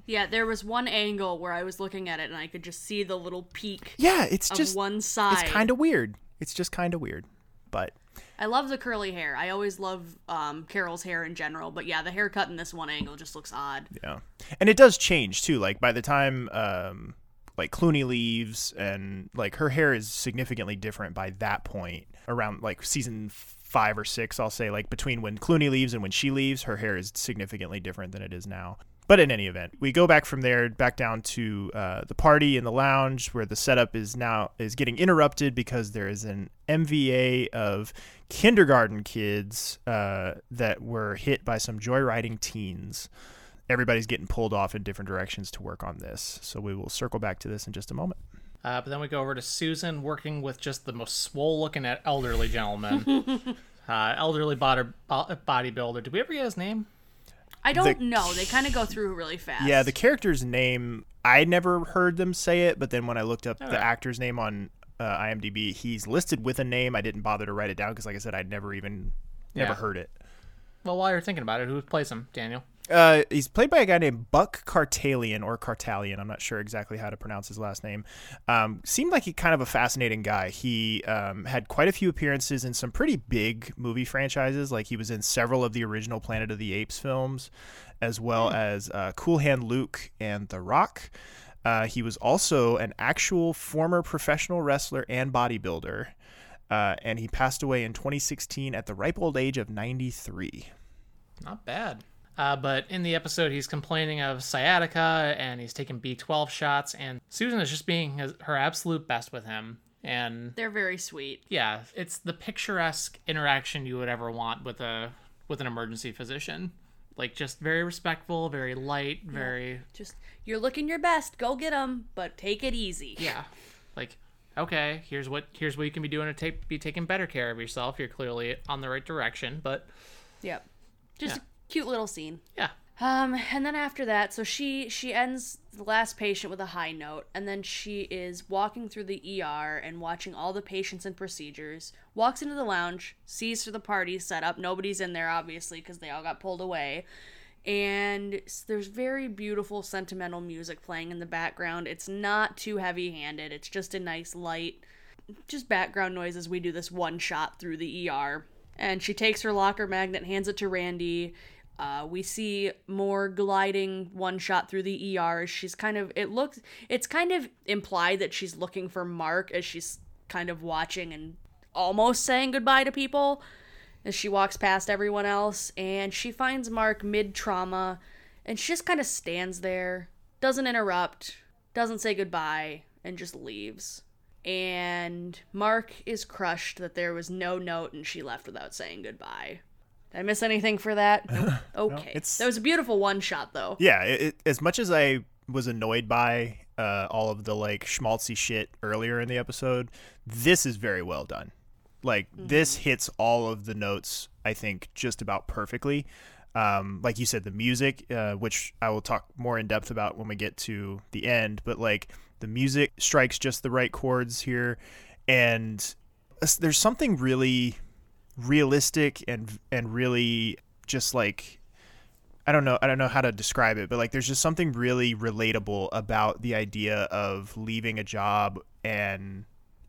Yeah, there was one angle where I was looking at it and I could just see the little peak yeah, it's just one side. it's kind of weird. It's just kind of weird. But I love the curly hair. I always love um, Carol's hair in general, but yeah, the haircut in this one angle just looks odd. Yeah, and it does change too. Like by the time um, like Clooney leaves, and like her hair is significantly different by that point. Around like season five or six, I'll say like between when Clooney leaves and when she leaves, her hair is significantly different than it is now. But in any event, we go back from there back down to uh, the party in the lounge where the setup is now is getting interrupted because there is an MVA of kindergarten kids uh, that were hit by some joyriding teens everybody's getting pulled off in different directions to work on this. So we will circle back to this in just a moment. Uh, but then we go over to Susan working with just the most swole looking at elderly gentleman. uh, elderly body, bo- bodybuilder. Did we ever get his name? I don't The- know. They kind of go through really fast. Yeah, the character's name I never heard them say it, but then when I looked up Okay. the actor's name on uh, IMDb, he's listed with a name. I didn't bother to write it down because, like I said, I'd never even never Yeah. heard it. Well, while you're thinking about it, who plays him? Daniel. Uh, he's played by a guy named Buck Kartalian or Kartalian. I'm not sure exactly how to pronounce his last name. Um, seemed like he kind of a fascinating guy. He um, had quite a few appearances in some pretty big movie franchises. Like he was in several of the original Planet of the Apes films, as well as uh, Cool Hand Luke and The Rock. Uh, he was also an actual former professional wrestler and bodybuilder. Uh, and he passed away in 2016 at the ripe old age of 93. Not bad. Uh, but in the episode, he's complaining of sciatica and he's taking B12 shots, and Susan is just being his, her absolute best with him. And They're very sweet. yeah, it's the picturesque interaction you would ever want with a with an emergency physician. Like just very respectful, very light, very Just you're looking your best. Go get them, but take it easy. yeah. Like okay, here's what here's what you can be doing to take be taking better care of yourself. You're clearly on the right direction, but Yep. Just Yeah. Cute little scene. yeah, Um, and then after that, so she she ends the last patient with a high note, and then she is walking through the ER and watching all the patients and procedures. Walks into the lounge, sees for the party set up. Nobody's in there, obviously, because they all got pulled away. And there's very beautiful sentimental music playing in the background. It's not too heavy-handed. It's just a nice light, just background noise as we do this one shot through the ER. And she takes her locker magnet, hands it to Randy. Uh, we see more gliding one shot through the ER. She's kind of, it looks, it's kind of implied that she's looking for Mark as she's kind of watching and almost saying goodbye to people as she walks past everyone else. And she finds Mark mid trauma and she just kind of stands there, doesn't interrupt, doesn't say goodbye, and just leaves. And Mark is crushed that there was no note and she left without saying goodbye. Did I miss anything for that? Nope. Okay. it's- that was a beautiful one shot, though. Yeah, it, it- as much as I was annoyed by uh, all of the like schmaltzy shit earlier in the episode, this is very well done. Like this hits all of the notes, I think, just about perfectly. Um, like you said, the music, uh, which I will talk more in depth about when we get to the end, but like the music strikes just the right chords here, and there's something really realistic and and really just like I don't know I don't know how to describe it, but like there's just something really relatable about the idea of leaving a job and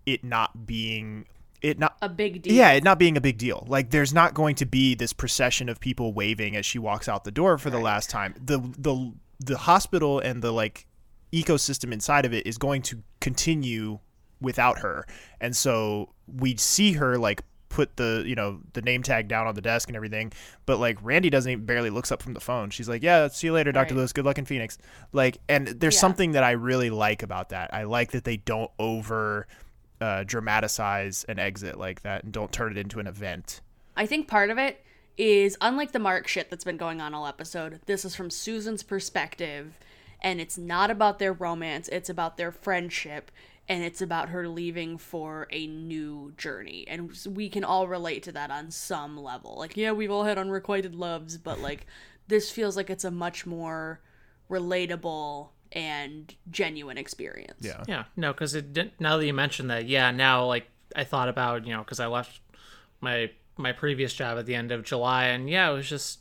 it not being it not A big deal. yeah, it not being a big deal. Like there's not going to be this procession of people waving as she walks out the door for the last time. The the the hospital and the like ecosystem inside of it is going to continue without her. And so we see her like put the, you know, the name tag down on the desk and everything, but like Randy doesn't even barely looks up from the phone. She's like, "Yeah, see you later, Dr. Right. Lewis. Good luck in Phoenix." Like and there's Yeah. something that I really like about that. I like that they don't over uh, dramatize an exit like that and don't turn it into an event. I think part of it is unlike the Mark shit that's been going on all episode, this is from Susan's perspective, and it's not about their romance, it's about their friendship, and it's about her leaving for a new journey. And we can all relate to that on some level. Like, yeah, we've all had unrequited loves, but like, this feels like it's a much more relatable and genuine experience. Yeah. Yeah, no, because it didn't. Now that you mentioned that, yeah, now like I thought about you know because I left my my previous job at the end of July, and yeah, it was just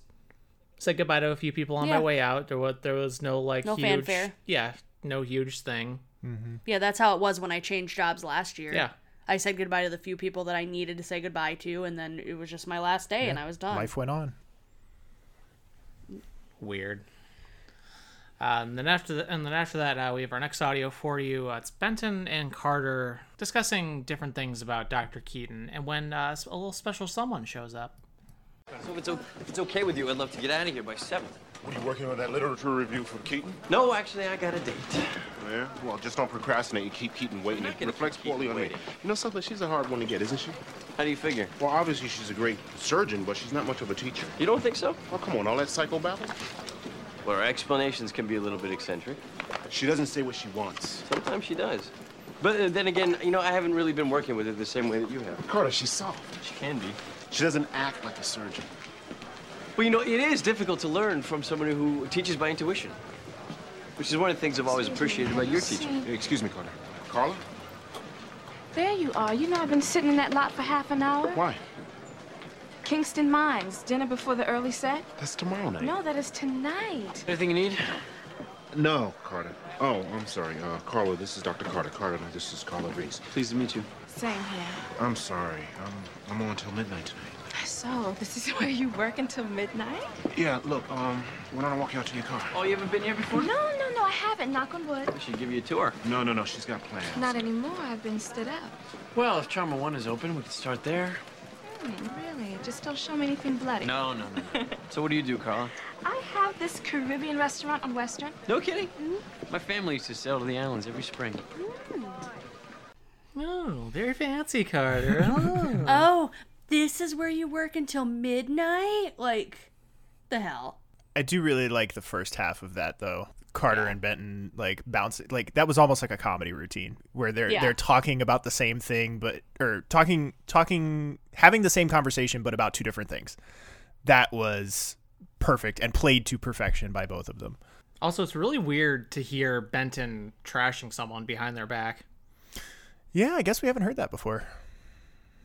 said goodbye to a few people on Yeah. my way out. There was there was no like No huge, fanfare. yeah, no huge thing. Yeah, that's how it was when I changed jobs last year. Yeah. I said goodbye to the few people that I needed to say goodbye to, and then it was just my last day, and I was done. Life went on. Weird. Uh, and then after the, and then after that, uh, we have our next audio for you. Uh, it's Benton and Carter discussing different things about Dr. Keaton, and when uh, a little special someone shows up. So if it's, o- if it's okay with you, I'd love to get out of here by 7. What are you working on that literature review for Keaton? No, actually, I got a date. Yeah. Well, just don't procrastinate and keep Keaton waiting. It reflects poorly on me. You know something? She's a hard one to get, isn't she? How do you figure? Well, obviously she's a great surgeon, but she's not much of a teacher. You don't think so? Oh, come on, all that psychobabble? Well, her explanations can be a little bit eccentric. She doesn't say what she wants. Sometimes she does. But uh, then again, you know, I haven't really been working with her the same way that you have. Carter, she's soft. She can be. She doesn't act like a surgeon. Well, you know, it is difficult to learn from someone who teaches by intuition, which is one of the things I've always appreciated about your teaching. Hey, excuse me, Carter. Carla? There you are. You know I've been sitting in that lot for half an hour. Why? Kingston Mines, dinner before the early set? That's tomorrow night. No, that is tonight. Anything you need? No, Carter. Oh, I'm sorry. Uh, Carla, this is Dr. Carter. Carter, this is Carla Reese. Pleased to meet you. Same here. I'm sorry. I'm, I'm on until midnight tonight. So, this is where you work until midnight? Yeah, look, um, why don't I walk you out to your car? Oh, you haven't been here before? No, no, no, I haven't. Knock on wood. We should give you a tour. No, no, no, she's got plans. Not anymore. I've been stood up. Well, if Trauma 1 is open, we can start there. Hmm, really? Just don't show me anything bloody. No, no, no. so what do you do, Carla? I have this Caribbean restaurant on Western. No kidding. My family used to sail to the islands every spring. Oh, very fancy, Carter. Oh. Oh, this is where you work until midnight? Like, the hell? I do really like the first half of that though. Carter and Benton like bouncing like that was almost like a comedy routine where they're Yeah. they're talking about the same thing but or talking talking having the same conversation but about two different things. That was perfect and played to perfection by both of them. Also, it's really weird to hear Benton trashing someone behind their back. Yeah, I guess we haven't heard that before.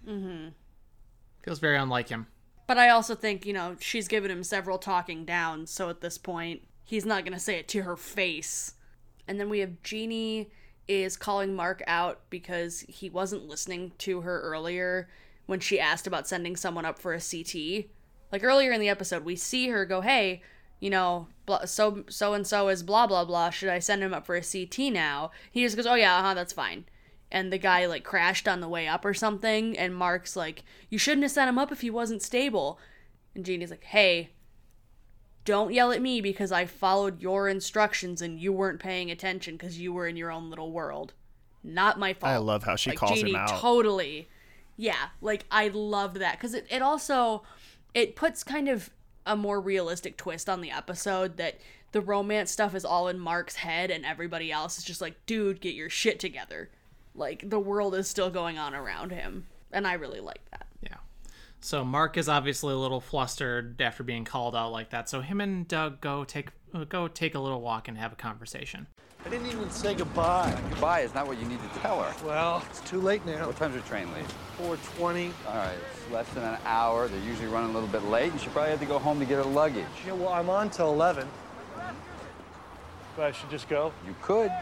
Mm-hmm. Feels very unlike him. But I also think, you know, she's given him several talking downs, so at this point, he's not going to say it to her face. And then we have Jeanie is calling Mark out because he wasn't listening to her earlier when she asked about sending someone up for a CT. Like earlier in the episode, we see her go, "Hey, you know, so so and so is blah blah blah. Should I send him up for a CT now?" He just goes, "Oh yeah, uh-huh, that's fine." And the guy like crashed on the way up or something, and Mark's like, "You shouldn't have sent him up if he wasn't stable." And Jeanie's like, "Hey, don't yell at me because I followed your instructions and you weren't paying attention because you were in your own little world. Not my fault." I love how she like, calls Jeanie him out. Totally. Yeah, like I loved that because it, it also it puts kind of a more realistic twist on the episode that the romance stuff is all in Mark's head and everybody else is just like, dude, get your shit together. Like the world is still going on around him, and I really like that. Yeah. So Mark is obviously a little flustered after being called out like that. So him and Doug go take uh, go take a little walk and have a conversation. I didn't even say goodbye. Goodbye is not what you need to tell her. Well, it's too late now. What time's your train leave? 420. All right, it's less than an hour. They're usually running a little bit late, and she probably have to go home to get her luggage. Yeah, well, I'm on till 11. But I should just go? You could.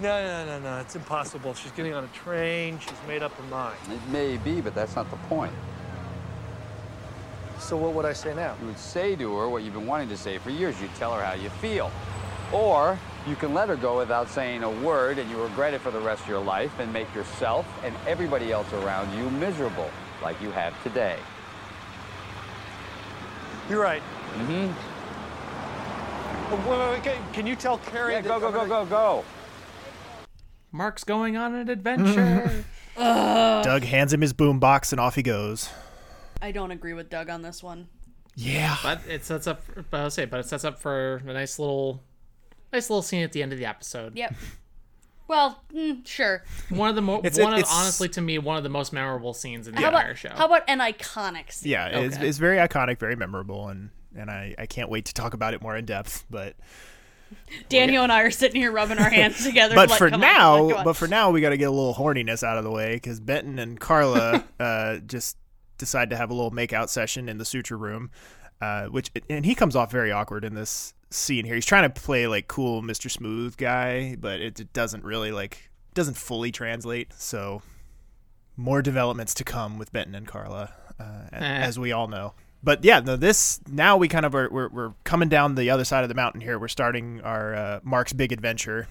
No, no, no, no. It's impossible. She's getting on a train. She's made up her mind. It may be, but that's not the point. So what would I say now? You would say to her what you've been wanting to say for years. You'd tell her how you feel. Or you can let her go without saying a word and you regret it for the rest of your life and make yourself and everybody else around you miserable, like you have today. You're right. Mm-hmm. Wait, wait, wait, can- Can you tell Kerry? Yeah, that go, go, go, go, go. Mark's going on an adventure. Doug hands him his boombox and off he goes. I don't agree with Doug on this one. Yeah. But it sets up. But I'll say, but it sets up for a nice little, nice little scene at the end of the episode. Yep. Well, mm, sure. One of the mo- It's- one of honestly to me one of the most memorable scenes in the How entire about show. how about an iconic scene? Yeah, it's, it's very iconic, very memorable, and and I, I can't wait to talk about it more in depth. But Daniel and I are sitting here rubbing our hands together. but like, for come on, now, come on, come on. but for now, we got to get a little horniness out of the way because Benton and Carla uh, just decide to have a little makeout session in the suture room, uh, which and he comes off very awkward in this scene here. He's trying to play like cool Mr. Smooth guy, but it, it doesn't really like doesn't fully translate. So more developments to come with Benton and Carla, uh, a- Eh. as we all know. But yeah, no, this now we kind of are we're, we're coming down the other side of the mountain here. We're starting our uh, Mark's big adventure,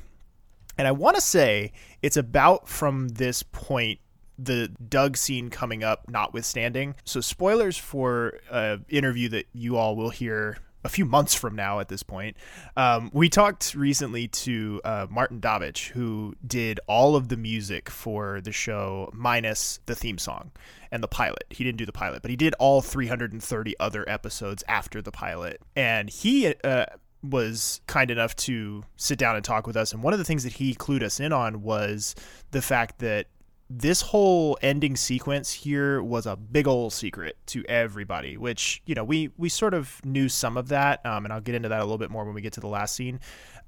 and I want to say it's about from this point the Doug scene coming up, notwithstanding. So spoilers for an interview that you all will hear a few months from now at this point. Um, we talked recently to uh, Martin Davich, who did all of the music for the show minus the theme song and the pilot. He didn't do the pilot, but he did all 330 other episodes after the pilot. And he uh, was kind enough to sit down and talk with us. And one of the things that he clued us in on was the fact that this whole ending sequence here was a big old secret to everybody, which, you know, we, we sort of knew some of that. Um, and I'll get into that a little bit more when we get to the last scene.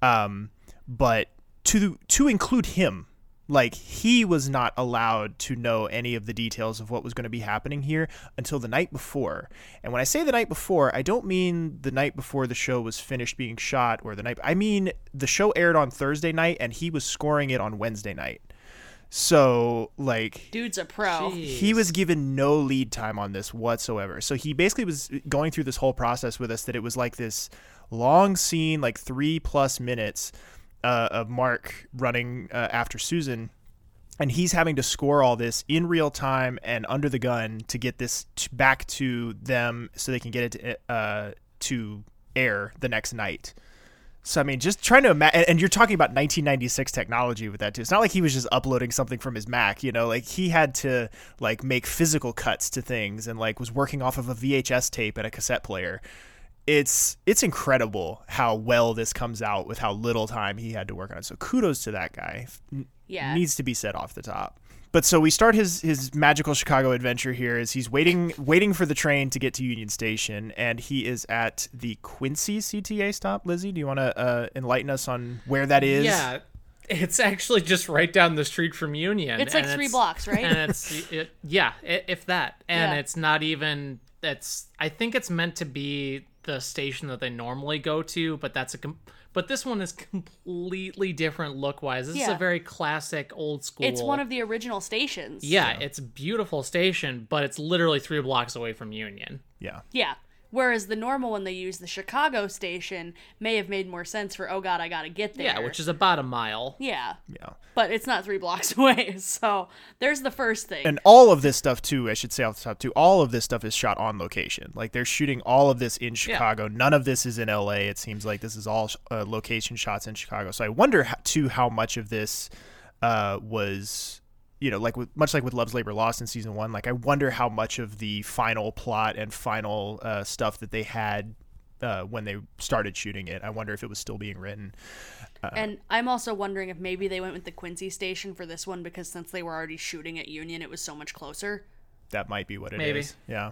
Um, but to, to include him like he was not allowed to know any of the details of what was going to be happening here until the night before. And when I say the night before, I don't mean the night before the show was finished being shot or the night I mean the show aired on Thursday night and he was scoring it on Wednesday night. So, like dude's a pro. he was given no lead time on this whatsoever. So he basically was going through this whole process with us that it was like this long scene, like 3 plus minutes uh, of Mark running uh, after Susan, and he's having to score all this in real time and under the gun to get this t- back to them so they can get it to, uh, to air the next night. So I mean, just trying to imagine, and you're talking about 1996 technology with that too. It's not like he was just uploading something from his Mac, you know. Like he had to like make physical cuts to things, and like was working off of a VHS tape and a cassette player it's it's incredible how well this comes out with how little time he had to work on it. So kudos to that guy. Yeah. Needs to be said off the top. But so we start his his magical Chicago adventure here as he's waiting waiting for the train to get to Union Station and he is at the Quincy CTA stop. Lizzie, do you want to uh, enlighten us on where that is? Yeah. It's actually just right down the street from Union. It's like and three blocks, right? And it's it, yeah, i- if that. And Yeah. it's not even it's I think it's meant to be the station that they normally go to, but that's a com- but this one is completely different look wise. This is a very classic old school. It's one of the original stations. yeah, it's a beautiful station, but it's literally three blocks away from Union. Yeah. Yeah. Whereas the normal one they use, the Chicago station, may have made more sense for, oh god, I gotta get there. Yeah, which is about a mile. Yeah. Yeah. But it's not three blocks away. So there's the first thing. And all of this stuff too, I should say off the top too, all of this stuff is shot on location. Like they're shooting all of this in Chicago. None of this is in LA. It seems like this is all uh, location shots in Chicago. So I wonder how, too how much of this uh, was you know, like with much like with Love's Labor Lost in season one, like I wonder how much of the final plot and final uh, stuff that they had uh, when they started shooting it, I wonder if it was still being written. Uh, and I'm also wondering if maybe they went with the Quincy station for this one because since they were already shooting at Union, it was so much closer. that might be what it is. Maybe. Yeah.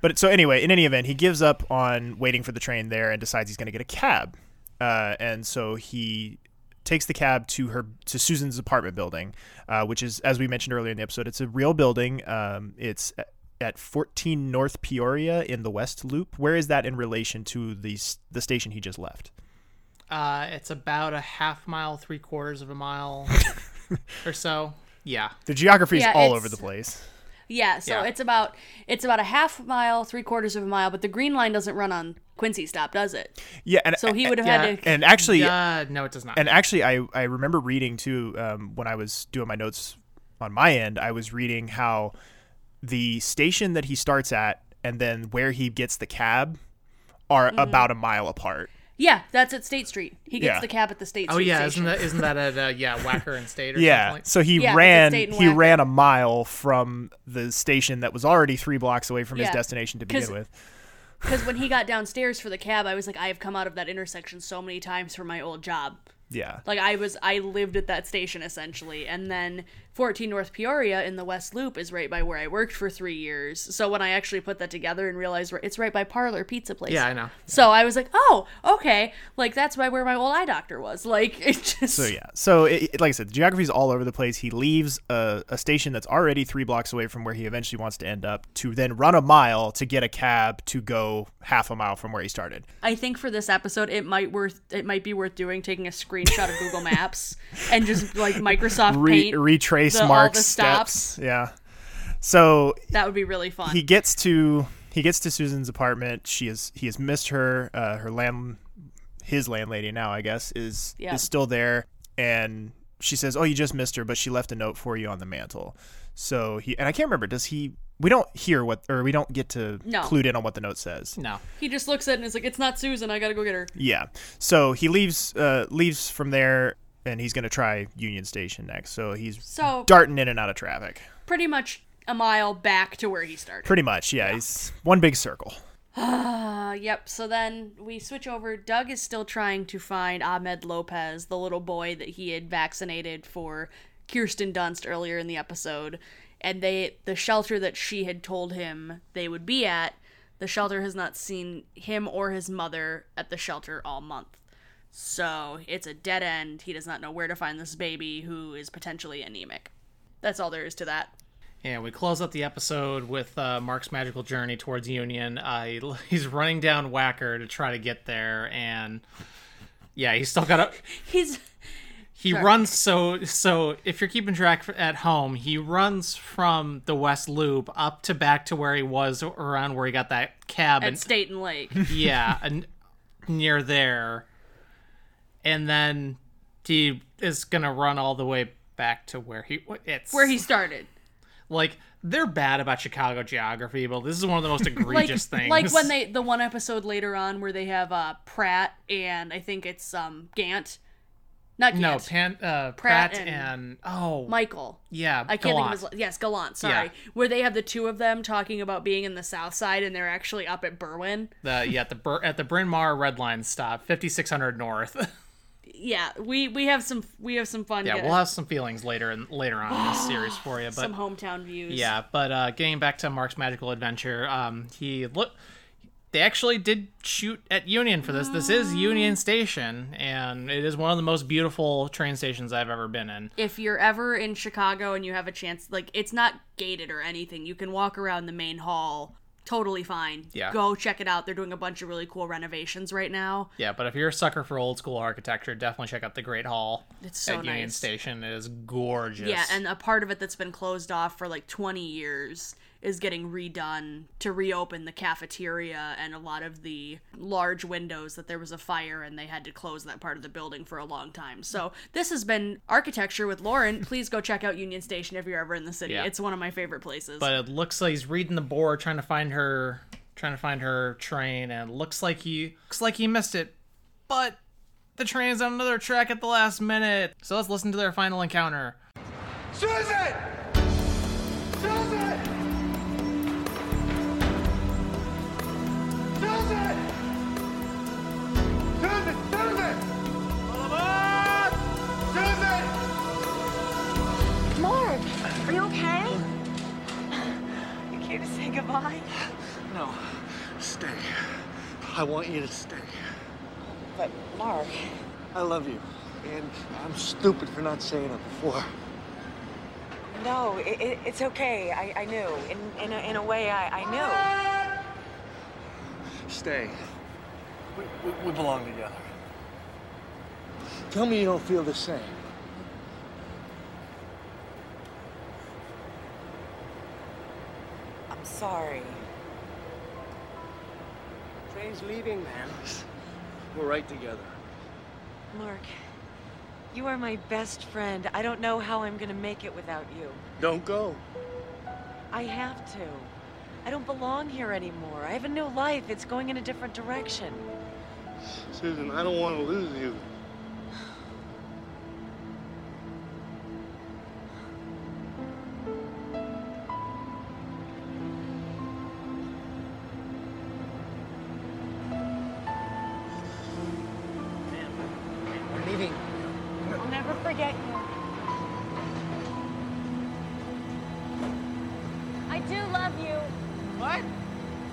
But so anyway, in any event, he gives up on waiting for the train there and decides he's going to get a cab. Uh, and so he takes the cab to her to Susan's apartment building, uh, which is as we mentioned earlier in the episode, it's a real building. Um, it's at- at 14 North Peoria in the West Loop. Where is that in relation to the the station he just left? Uh, it's about a half mile, three quarters of a mile or so. Yeah. The geography is Yeah, all over the place. Yeah, so Yeah. it's about it's about a half mile, three quarters of a mile, but the green line doesn't run on Quincy stop, does it? Yeah, and So he would have Yeah. had to and actually Uh, no, it does not. And actually, I, I remember reading too um, when I was doing my notes on my end. I was reading how the station that he starts at and then where he gets the cab are Mm-hmm. about a mile apart. Yeah, that's at State Street. He gets Yeah. the cab at the State oh Street yeah, station. isn't that isn't that at uh, yeah Wacker and State or Yeah, something? Like? so he Yeah, ran State and he Wacker. ran a mile from the station that was already three blocks away from his Yeah, destination to 'cause- begin with. Because when he got downstairs for the cab, I was like, I have come out of that intersection so many times for my old job. Yeah, Like I was, I lived at that station essentially, and then 14 North Peoria in the West Loop is right by where I worked for three years. So when I actually put that together and realized it's right by Parlor Pizza Place. Yeah, I know. So I was like, oh, okay, like that's by where my old eye doctor was. Like it just. So yeah, so it, it- like I said, the is all over the place. He leaves a, a station that's already three blocks away from where he eventually wants to end up to then run a mile to get a cab to go half a mile from where he started. I think for this episode, it might worth it might be worth doing taking a screenshot of Google Maps and just like Microsoft Re- Paint retrace the- all Mark's the steps. Yeah. So That would be really fun. he gets to he gets to Susan's apartment. She is he has missed her. Uh, her land his landlady now I guess is Yeah. is still there, and she says, "Oh, you just missed her, but she left a note for you on the mantle." So he and I can't remember. Does he? We don't hear what or we don't get to No. clued in on what the note says. No. he just looks at it and is like, "It's not Susan. I gotta go get her." Yeah. So he leaves uh, leaves from there, and he's gonna try Union Station next. So he's So darting in and out of traffic. pretty much a mile back to where he started. Pretty much, yeah. He's one big circle. Uh, yep. So then we switch over. Doug is still trying to find Ahmed Lopez, the little boy that he had vaccinated for Kirsten Dunst earlier in the episode. And they the shelter that she had told him they would be at, the shelter has not seen him or his mother at the shelter all month. So it's a dead end. He does not know where to find this baby who is potentially anemic. That's all there is to that. Yeah, we close up the episode with uh, Mark's magical journey towards Union. Uh, he, he's running down Wacker to try to get there, and yeah, he's still got a. He's He Sorry. runs so so. If you're keeping track at home, he runs from the West Loop up to back to where he was around where he got that cab at and State and Lake. yeah, and near there, and then he is gonna run all the way back to where he it's where he started. like they're bad about Chicago geography, but this is one of the most like, egregious things. like when they the one episode later on where they have uh Pratt and I think it's um Gant, not Gant. no Pan, uh, Pratt Pratt, and and, oh Michael. yeah, I can't Gallant. think of his yes Gallant. Sorry, where they have the two of them talking about being in the South Side and they're actually up at Berwyn. the yeah at the Bur- at the Bryn Mawr Red Line stop, fifty six hundred north. Yeah, we we have some we have some fun. yeah, we'll have some feelings later and later on in this series for you, but some hometown views. Yeah, but uh, getting back to Mark's magical adventure, um, he look. They actually did shoot at Union for this. This is Union Station, and it is one of the most beautiful train stations I've ever been in. if you're ever in Chicago and you have a chance, like it's not gated or anything, you can walk around the main hall totally fine. Yeah. Go check it out. They're doing a bunch of really cool renovations right now. Yeah, but if you're a sucker for old school architecture, definitely check out the Great Hall. It's so at Union nice. Station. It is gorgeous. Yeah, and a part of it that's been closed off for like 20 years is getting redone to reopen the cafeteria and a lot of the large windows that there was a fire and they had to close that part of the building for a long time. So, this has been architecture with Lauren. Please go check out Union Station if you're ever in the city. Yeah. It's one of my favorite places. but it looks like he's reading the board, trying to find her, trying to find her train, and looks like he looks like he missed it. But the train's on another track at the last minute. So let's listen to their final encounter. Susan! Susan! Goodbye? No, stay. I want you to stay. But, Mark. I love you. And I'm stupid for not saying it before. No, it, it, it's okay. I, I knew. In, in, a, in a way, I, I knew. Stay. We, we, we belong together. Tell me you don't feel the same. Sorry. Train's leaving, man. We're right together. Mark, you are my best friend. I don't know how I'm gonna make it without you. Don't go. I have to. I don't belong here anymore. I have a new life. It's going in a different direction. Susan, I don't want to lose you. Forget you. I do love you. What?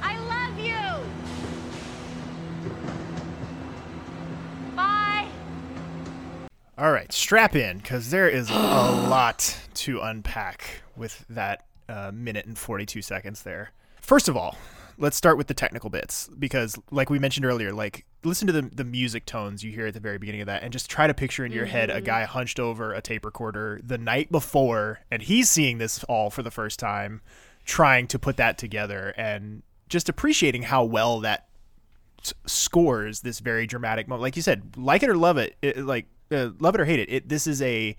I love you. Bye. All right, strap in because there is a lot to unpack with that uh, minute and 42 seconds there. First of all, let's start with the technical bits because, like we mentioned earlier, like listen to the the music tones you hear at the very beginning of that, and just try to picture in your head a Mhm. guy hunched over a tape recorder the night before, and he's seeing this all for the first time, trying to put that together, and just appreciating how well that s- scores this very dramatic moment. Like you said, like it or love it, it like uh, love it or hate it, it this is a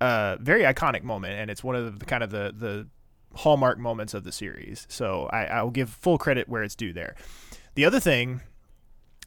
uh, very iconic moment, and it's one of the kind of the the hallmark moments of the series. So I, I will give full credit where it's due there. The other thing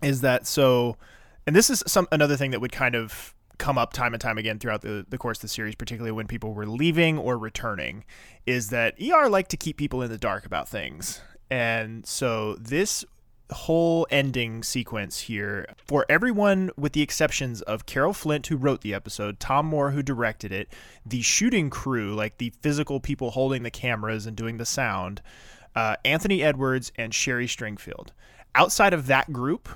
is that so, and this is some another thing that would kind of come up time and time again throughout the, the course of the series, particularly when people were leaving or returning, is that ER like to keep people in the dark about things. And so this whole ending sequence here for everyone with the exceptions of Carol Flint who wrote the episode, Tom Moore who directed it, the shooting crew, like the physical people holding the cameras and doing the sound, uh, Anthony Edwards and Sherry Stringfield. Outside of that group,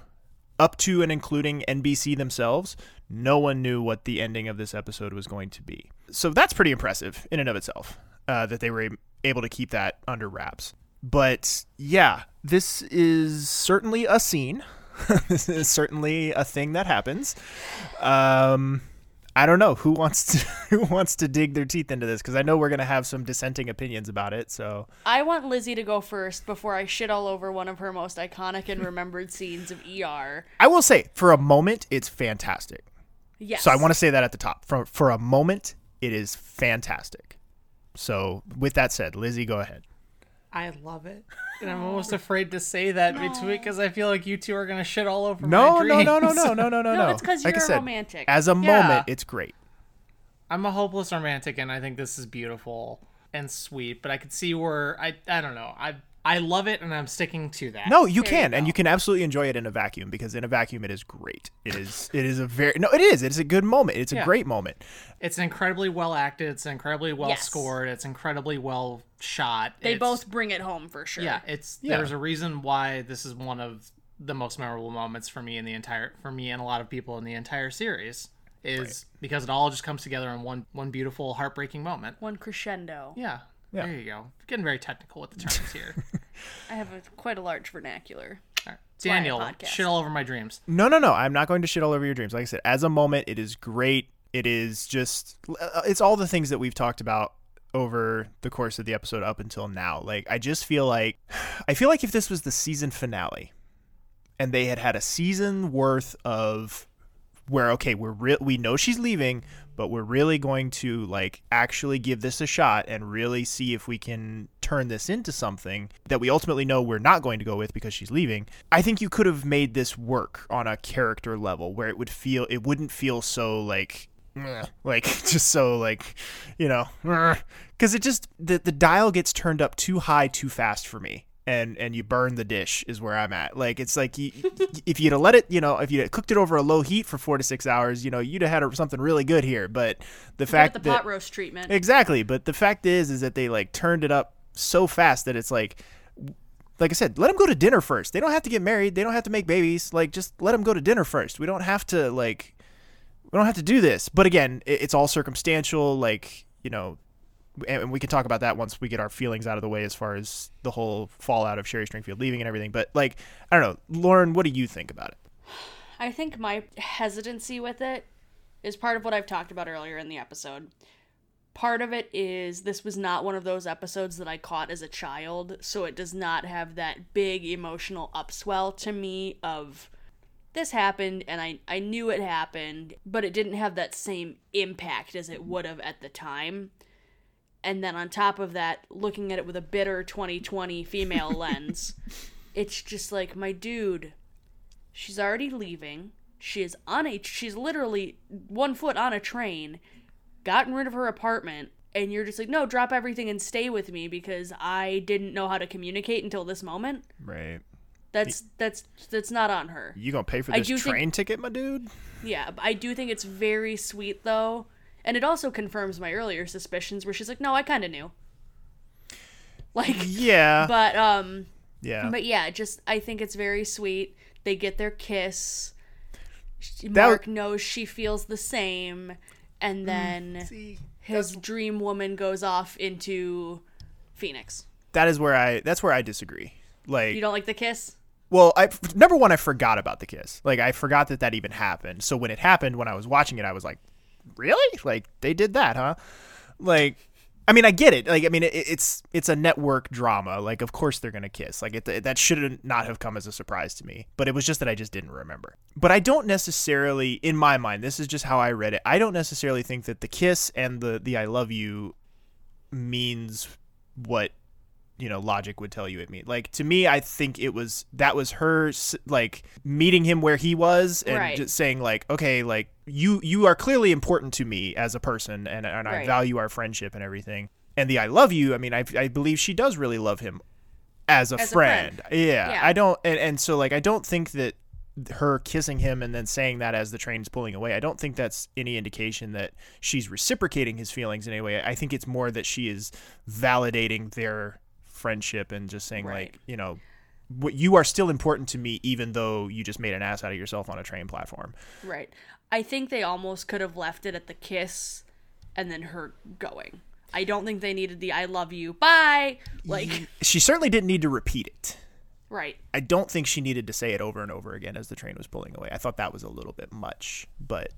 up to and including NBC themselves, no one knew what the ending of this episode was going to be. So that's pretty impressive in and of itself uh, that they were able to keep that under wraps. But yeah, this is certainly a scene. this is certainly a thing that happens. Um, I don't know who wants to who wants to dig their teeth into this because I know we're gonna have some dissenting opinions about it. So I want Lizzie to go first before I shit all over one of her most iconic and remembered scenes of ER. I will say, for a moment, it's fantastic. Yes. So I want to say that at the top. For for a moment, it is fantastic. So with that said, Lizzie, go ahead. I love it. And I'm almost afraid to say that between because I feel like you two are gonna shit all over No, my no, dreams. no, no, no, no, no, no, no. it's 'cause Like I you're a said, romantic. As a Yeah. moment, it's great. I'm a hopeless romantic, and I think this is beautiful and sweet. But I could see where I I don't know. I I love it, and I'm sticking to that. No, you can, and you can absolutely enjoy it in a vacuum because in a vacuum, it is great. It is, it is a very no, it is. It is a good moment. It's a Yeah. great moment. It's incredibly well acted. It's incredibly well Yes. scored. It's incredibly well shot. They It's- both bring it home for sure. Yeah, it's Yeah. there's a reason why this is one of the most memorable moments for me in the entire for me and a lot of people in the entire series is because it all just comes together in one one beautiful heartbreaking moment. One crescendo. Yeah. Yeah. There you go. Getting very technical with the terms here. I have a, quite a large vernacular. All right. Daniel, shit all over my dreams. No, no, no. I'm not going to shit all over your dreams. Like I said, as a moment, it is great. It is just, uh, it's all the things that we've talked about over the course of the episode up until now. Like, I just feel like, I feel like if this was the season finale and they had had a season worth of where, okay, we're real, we know she's leaving, but we're really going to like actually give this a shot and really see if we can turn this into something that we ultimately know we're not going to go with because she's leaving. I think you could have made this work on a character level where it would feel it wouldn't feel so like like just so like you know because it just the, the dial gets turned up too high too fast for me and and you burn the dish is where i'm at like it's like you, if you'd have let it you know if you cooked it over a low heat for four to six hours you know you'd have had something really good here but the it fact the that pot roast treatment. Exactly, but the fact is, is that they like turned it up so fast that it's like, like I said, let them go to dinner first. They don't have to get married. They don't have to make babies. Like, just let them go to dinner first. We don't have to like, we don't have to do this. But again, it, it's all circumstantial. Like, you know, and, and we can talk about that once we get our feelings out of the way as far as the whole fallout of Sherry Stringfield leaving and everything. But like, I don't know, Lauren, what do you think about it? I think my hesitancy with it is part of what I've talked about earlier in the episode. Part of it is this was not one of those episodes that I caught as a child, so it does not have that big emotional upswell to me of this happened and I, I knew it happened, but it didn't have that same impact as it would have at the time. And then on top of that, looking at it with a bitter 2020 female lens, it's just like, my dude, she's already leaving. She is on a she's literally one foot on a train, gotten rid of her apartment, and you're just like, no, drop everything and stay with me because I didn't know how to communicate until this moment. Right. That's that's that's not on her. You gonna pay for this do think- train ticket, my dude? Yeah, I do think it's very sweet though, and it also confirms my earlier suspicions where she's like, no, I kind of knew. Like Yeah. but um Yeah. but yeah, just I think it's very sweet. They get their kiss. That- Mark knows she feels the same, and then his dream woman goes off into Phoenix. That is where I. That's where I disagree. Like You don't like the kiss? Well, I number one, I forgot about the kiss. Like I forgot that that even happened. So when it happened, when I was watching it, I was like, "Really? Like they did that, huh?" Like, I mean, I get it. Like, I mean, it, it's it's a network drama. Like, of course they're gonna kiss. Like, it, that should not have come as a surprise to me. But it was just that I just didn't remember. But I don't necessarily, in my mind, this is just how I read it. I don't necessarily think that the kiss and the the "I love you" means what you know logic would tell you it means like to me i think it was that was her like meeting him where he was and Right. just saying like okay like you you are clearly important to me as a person and, and i value our friendship and everything and the i love you i mean I, I believe she does really love him as a, As a friend. friend. Yeah, Yeah. I don't, and, and so like I don't think that her kissing him and then saying that as the train's pulling away, I don't think that's any indication that she's reciprocating his feelings in any way. I think it's more that she is validating their friendship and just saying Right. like, you know, what you are still important to me even though you just made an ass out of yourself on a train platform. Right. I think they almost could have left it at the kiss and then her going. I don't think they needed the I love you, bye. Like, She certainly didn't need to repeat it. right. I don't think she needed to say it over and over again as the train was pulling away. I thought that was a little bit much, but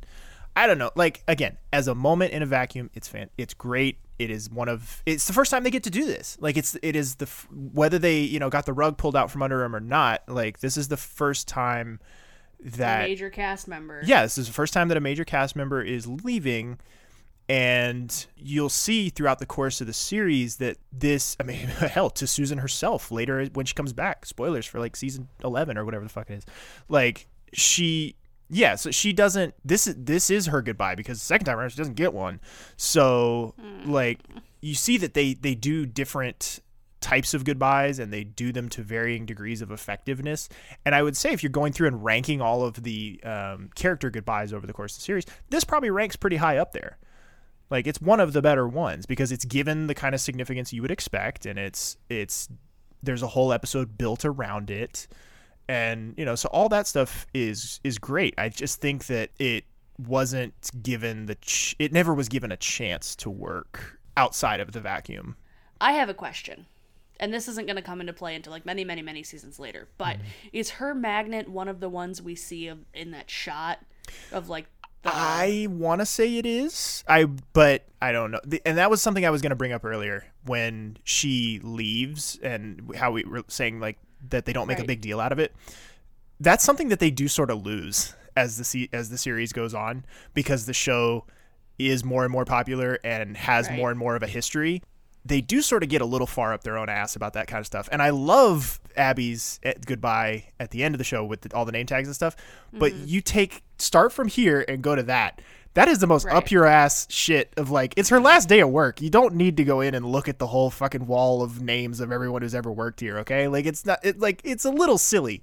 I don't know. Like again, as a moment in a vacuum, it's fan. It's great. It is one of. It's the first time they get to do this. Like it's. It is the f- whether they you know got the rug pulled out from under them or not. Like this is the first time that a major cast member. yeah, this is the first time that a major cast member is leaving. And you'll see throughout the course of the series that this, I mean, hell, to Susan herself later when she comes back, spoilers for like season 11 or whatever the fuck it is. Like, she, yeah, so she doesn't, this is, this is her goodbye because the second time around she doesn't get one. So, like, you see that they, they do different types of goodbyes and they do them to varying degrees of effectiveness. And I would say if you're going through and ranking all of the um, character goodbyes over the course of the series, this probably ranks pretty high up there. Like it's one of the better ones because it's given the kind of significance you would expect and it's it's there's a whole episode built around it. And you know, so all that stuff is is great. I just think that it wasn't given the ch- it never was given a chance to work outside of the vacuum. I have a question. And this isn't going to come into play until like many, many, many seasons later. But mm-hmm. is her magnet one of the ones we see of, in that shot of like the. I want to say it is. I but I don't know. The- And that was something I was going to bring up earlier when she leaves and how we were saying like that they don't make a big deal out of it. That's something that they do sort of lose as the se- as the series goes on because the show is more and more popular and has Right. more and more of a history. They do sort of get a little far up their own ass about that kind of stuff. And I love Abby's eh, goodbye at the end of the show with the, all the name tags and stuff. But Mhm. you take start from here and go to that. That is the most Right. up your ass shit of like it's her last day of work. You don't need to go in and look at the whole fucking wall of names of everyone who's ever worked here, okay? Like it's not it like it's a little silly,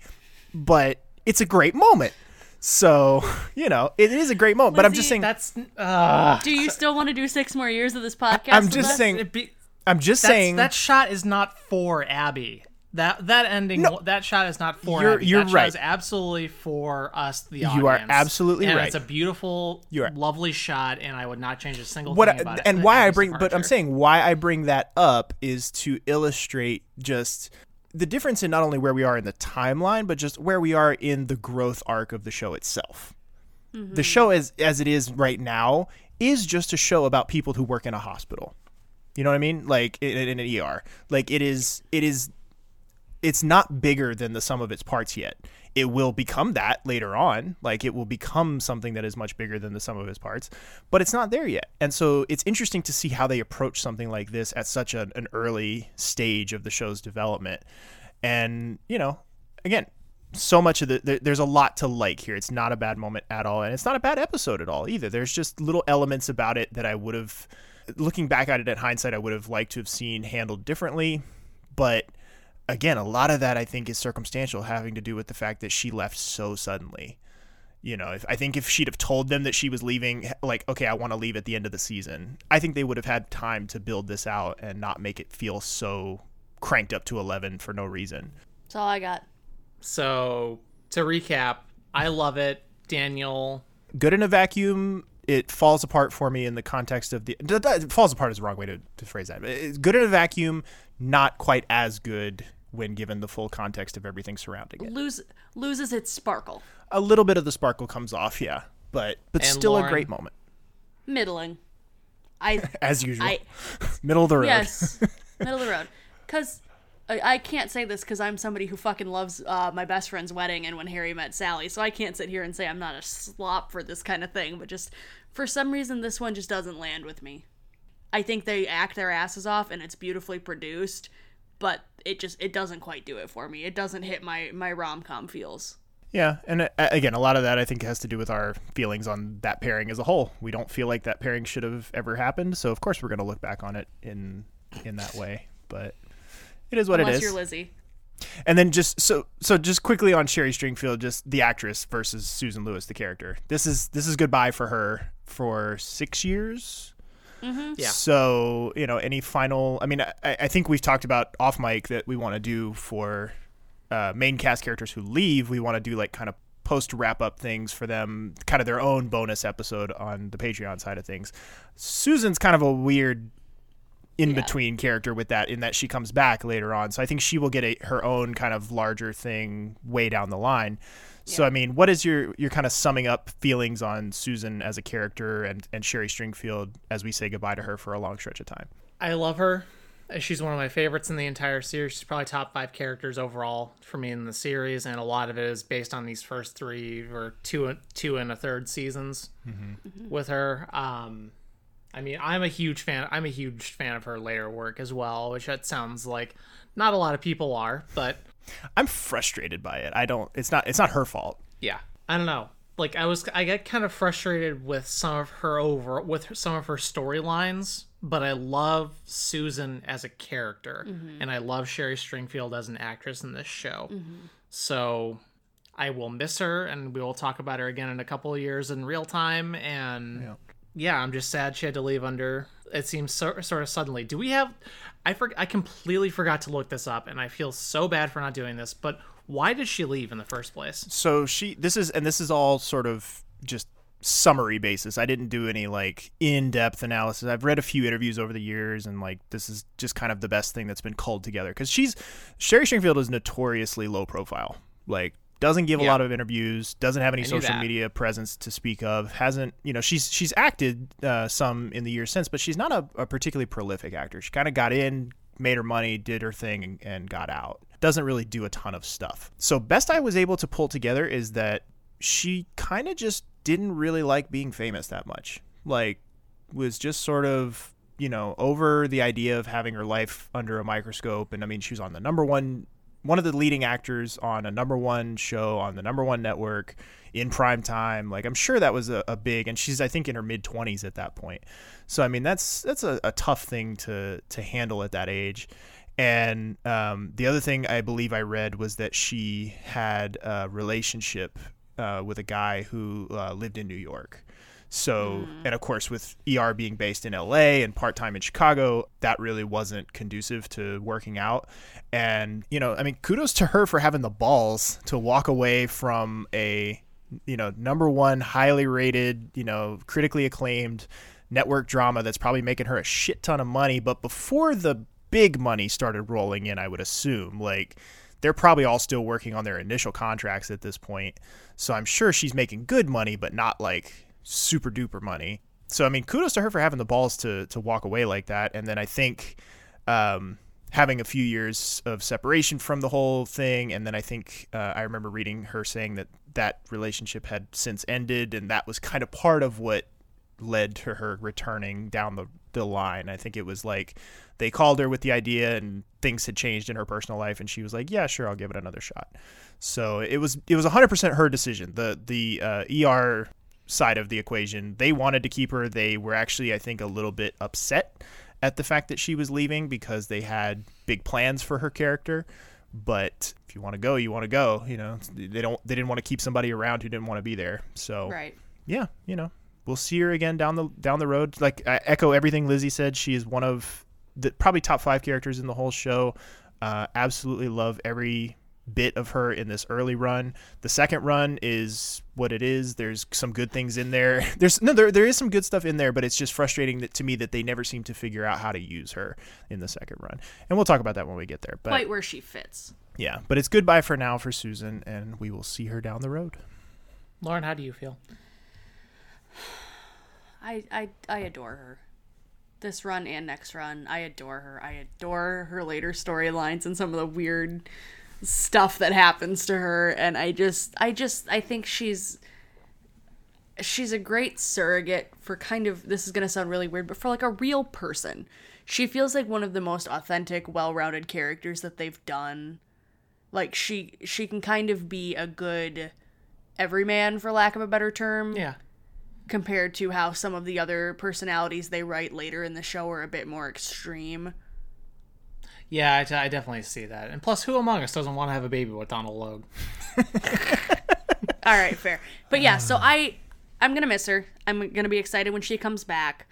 but it's a great moment. So, you know, it is a great moment. but I'm just saying that's uh, Do you still want to do six more years of this podcast? I'm just saying It'd be- I'm just that's- saying that shot is not for Abby. That that ending No. that shot is not for You're- Abby. you're that shot right. is absolutely for us the audience. You are absolutely and right. It's a beautiful You are- lovely shot and I would not change a single what thing I- about it. and The why I Abby's bring but I'm saying why I bring that up is to illustrate just the difference in not only where we are in the timeline but just where we are in the growth arc of the show itself. The show as as it is right now is just a show about people who work in a hospital. You know what I mean? Like in, in an ER. Like it is it is it's not bigger than the sum of its parts yet. It will become that later on. Like it will become something that is much bigger than the sum of its parts, but it's not there yet. And so it's interesting to see how they approach something like this at such an, early stage of the show's development. And, you know, again, so much of the there, there's a lot to like here. It's not a bad moment at all, and it's not a bad episode at all either. There's just little elements about it that I would have, looking back at it at hindsight, I would have liked to have seen handled differently. But again, a lot of that I think is circumstantial, having to do with the fact that she left so suddenly. You know, if I think if she'd have told them that she was leaving, like, okay, I want to leave at the end of the season, I think they would have had time to build this out and not make it feel so cranked up to 11 for no reason. That's all I got. So to recap, I love it. Daniel good in a vacuum it falls apart for me in the context of the d- d- it falls apart is the wrong way to, to phrase that but it's good in a vacuum not quite as good when given the full context of everything surrounding it Lose loses its sparkle. a little bit of the sparkle comes off yeah but but And still a great moment Middling. I as usual I middle of the road Yes, middle of the road. Because I, I can't say this because I'm somebody who fucking loves uh, my best friend's wedding and when Harry met Sally. So I can't sit here and say I'm not a slop for this kind of thing. But just for some reason, this one just doesn't land with me. I think they act their asses off and it's beautifully produced, but it just it doesn't quite do it for me. It doesn't hit my my rom com feels. Yeah, and uh, again, a lot of that I think has to do with our feelings on that pairing as a whole. We don't feel like that pairing should have ever happened, so of course we're going to look back on it in in that way. But It is what Unless it is. you're Lizzie. And then just so so just quickly on Sherry Stringfield, just the actress versus Susan Lewis, the character. This is this is goodbye for her for six years. Mm-hmm. Yeah. So you know, any final? I mean, I, I think we've talked about off mic that we want to do for uh, main cast characters who leave. We want to do like kind of post wrap up things for them, kind of their own bonus episode on the Patreon side of things. Susan's kind of a weird in between character with that in that she comes back later on. So I think she will get a, her own kind of larger thing way down the line. So I mean, what is your your kind of summing up feelings on Susan as a character and and Sherry Stringfield as we say goodbye to her for a long stretch of time? I love her. She's one of my favorites in the entire series. She's probably top five characters overall for me in the series, and a lot of it is based on these first three or two, two and a third seasons with her. Um, I mean, I'm a huge fan. I'm a huge fan of her later work as well, which that sounds like not a lot of people are, but I'm frustrated by it. I don't. It's not. It's not her fault. yeah, I don't know. Like I was, I get kind of frustrated with some of her over with her- some of her storylines, but I love Susan as a character, Mhm. and I love Sherry Stringfield as an actress in this show. Mhm. So I will miss her, and we will talk about her again in a couple of years in real time. And yeah, I'm just sad she had to leave under. It seems so, sort of suddenly. Do we have? I for, I completely forgot to look this up, and I feel so bad for not doing this. But why did she leave in the first place? So she. This is and this is all sort of just summary basis. I didn't do any like in-depth analysis. I've read a few interviews over the years and like this is just kind of the best thing that's been culled together cuz she's Sherry Stringfield is notoriously low profile. Like doesn't give a lot of interviews, doesn't have any social that. media presence to speak of, hasn't, you know, she's she's acted uh, some in the years since, but she's not a, a particularly prolific actor. She kind of got in, made her money, did her thing and, and got out. Doesn't really do a ton of stuff. So best I was able to pull together is that she kind of just didn't really like being famous that much. Like was just sort of, you know, over the idea of having her life under a microscope and I mean she was on the number 1 one of the leading actors on a number 1 show on the number 1 network in prime time. Like I'm sure that was a, a big and she's I think in her mid 20s at that point. So I mean that's that's a, a tough thing to to handle at that age. And um, the other thing I believe I read was that she had a relationship uh, with a guy who uh, lived in New York. So, and of course, with ER being based in LA and part time in Chicago, that really wasn't conducive to working out. And, you know, I mean, kudos to her for having the balls to walk away from a, you know, number one, highly rated, you know, critically acclaimed network drama that's probably making her a shit ton of money. But before the big money started rolling in, I would assume, like, they're probably all still working on their initial contracts at this point. So I'm sure she's making good money, but not like super duper money. So I mean, kudos to her for having the balls to to walk away like that. And then I think um, having a few years of separation from the whole thing, and then I think uh, I remember reading her saying that that relationship had since ended, and that was kind of part of what led to her returning down the the line. I think it was like they called her with the idea and things had changed in her personal life and she was like, "Yeah, sure, I'll give it another shot." So, it was it was 100% her decision. The the uh, ER side of the equation, they wanted to keep her. They were actually I think a little bit upset at the fact that she was leaving because they had big plans for her character. But if you want to go, you want to go, you know. They don't they didn't want to keep somebody around who didn't want to be there. So Right. yeah, you know, we'll see her again down the down the road. Like I echo everything Lizzie said. She is one of the probably top five characters in the whole show. Uh, absolutely love every bit of her in this early run. The second run is what it is. There's some good things in there. There's no there there is some good stuff in there, but it's just frustrating that, to me that they never seem to figure out how to use her in the second run. And we'll talk about that when we get there. But Quite where she fits. yeah, but it's goodbye for now for Susan, and we will see her down the road. Lauren, how do you feel? I I I adore her. This run and next run, I adore her. I adore her later storylines and some of the weird stuff that happens to her and I just I just I think she's she's a great surrogate for kind of this is going to sound really weird but for like a real person. She feels like one of the most authentic, well-rounded characters that they've done. Like she she can kind of be a good everyman for lack of a better term Yeah. compared to how some of the other personalities they write later in the show are a bit more extreme. Yeah, I, I definitely see that. And plus, who among us doesn't want to have a baby with Donal Logue? All right, fair. But yeah, so I I'm gonna miss her. I'm gonna be excited when she comes back,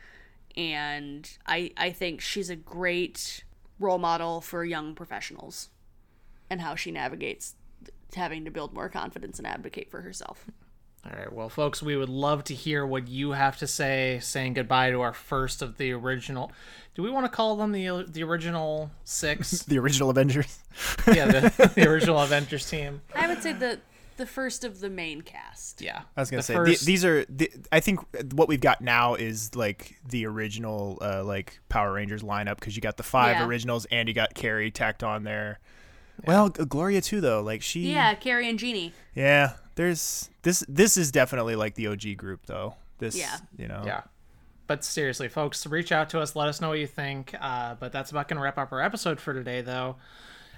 and I I think she's a great role model for young professionals, and how she navigates having to build more confidence and advocate for herself. All right, well, folks, we would love to hear what you have to say, saying goodbye to our first of the original. Do we want to call them the the original six? the original Avengers. yeah, the, the original Avengers team. I would say the the first of the main cast. Yeah, I was gonna The say first- the, these are. The, I think what we've got now is like the original, uh, like Power Rangers lineup because you got the five Yeah. originals and you got Kerry tacked on there. Well, Gloria too, though. Like she. Yeah, Kerry and Jeanie. Yeah. There's this. This is definitely like the OG group, though. This. Yeah. You know. Yeah. But seriously, folks, reach out to us. Let us know what you think. Uh, but that's about going to wrap up our episode for today, though.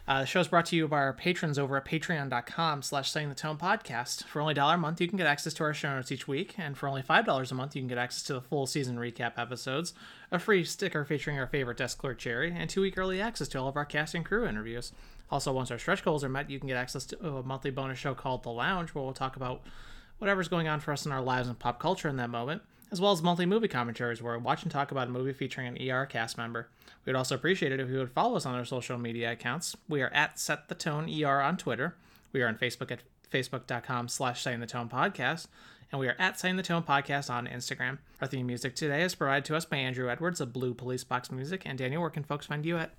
Uh, the show is brought to you by our patrons over at patreon.com slash setting the tone podcast. For only a dollar a month, you can get access to our show notes each week. And for only $5 a month, you can get access to the full season recap episodes, a free sticker featuring our favorite desk clerk, Jerry, and two-week early access to all of our cast and crew interviews. Also, once our stretch goals are met, you can get access to a monthly bonus show called The Lounge, where we'll talk about whatever's going on for us in our lives and pop culture in that moment, as well as monthly movie commentaries where we watch and talk about a movie featuring an ER cast member. We'd also appreciate it if you would follow us on our social media accounts. We are at Set the Tone ER on Twitter. We are on Facebook at facebook.com slash Setting the Tone Podcast. And we are at Setting the Tone Podcast on Instagram. Our theme music today is provided to us by Andrew Edwards of Blue Police Box Music. And Daniel, where can folks find you at?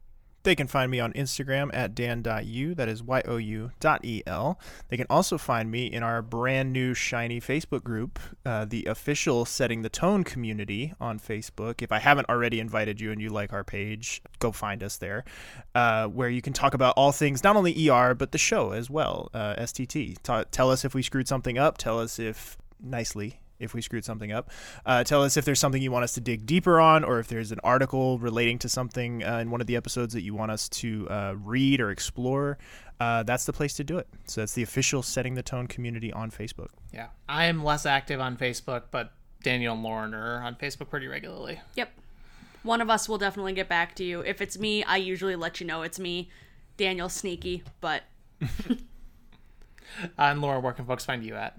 They can find me on Instagram at dan.u, that is Y-O-U dot E-L. They can also find me in our brand new shiny Facebook group, uh, the official Setting the Tone community on Facebook. If I haven't already invited you and you like our page, go find us there, uh, where you can talk about all things, not only ER, but the show as well, uh, STT. Ta tell us if we screwed something up, tell us if, nicely, if we screwed something up. Uh, tell us if there's something you want us to dig deeper on, or if there's an article relating to something uh, in one of the episodes that you want us to uh, read or explore. Uh, that's the place to do it. So that's the official Setting the Tone community on Facebook. Yeah. I am less active on Facebook, but Daniel and Lauren are on Facebook pretty regularly. Yep. One of us will definitely get back to you. If it's me, I usually let you know it's me. Daniel's sneaky, but Uh, and Lauren, where can folks find you at?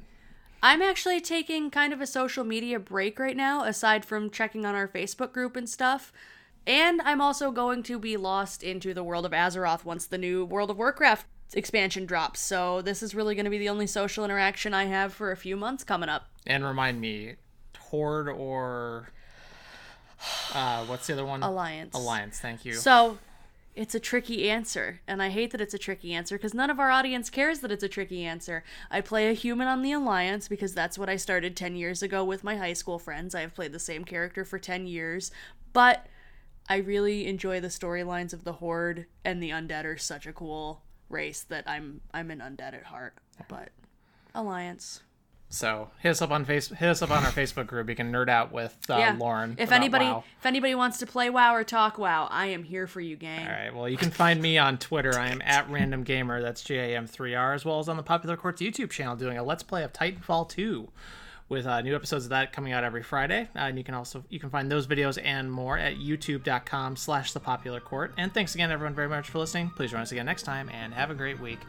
I'm actually taking kind of a social media break right now, aside from checking on our Facebook group and stuff. And I'm also going to be lost into the world of Azeroth once the new World of Warcraft expansion drops. So this is really going to be the only social interaction I have for a few months coming up. And remind me, Horde or uh, what's the other one? Alliance. Alliance. Thank you. So it's a tricky answer, and I hate that it's a tricky answer because none of our audience cares that it's a tricky answer. I play a human on the Alliance because that's what I started 10 years ago with my high school friends. I have played the same character for 10 years, but I really enjoy the storylines of the Horde, and the Undead are such a cool race that I'm I'm an Undead at heart. But Alliance. So hit us up on face. Hit us up on our Facebook group. You can nerd out with uh, yeah. Lauren. If anybody WoW. if anybody wants to play WoW or talk WoW, I am here for you, gang. All right. Well, you can find me on Twitter. I am at Random Gamer. That's J A M 3R, as well as on the Popular Courts YouTube channel, doing a Let's Play of Titanfall 2, with uh, new episodes of that coming out every Friday. Uh, and you can also you can find those videos and more at YouTube.com/slash The Popular Court. And thanks again, everyone, very much for listening. Please join us again next time, and have a great week.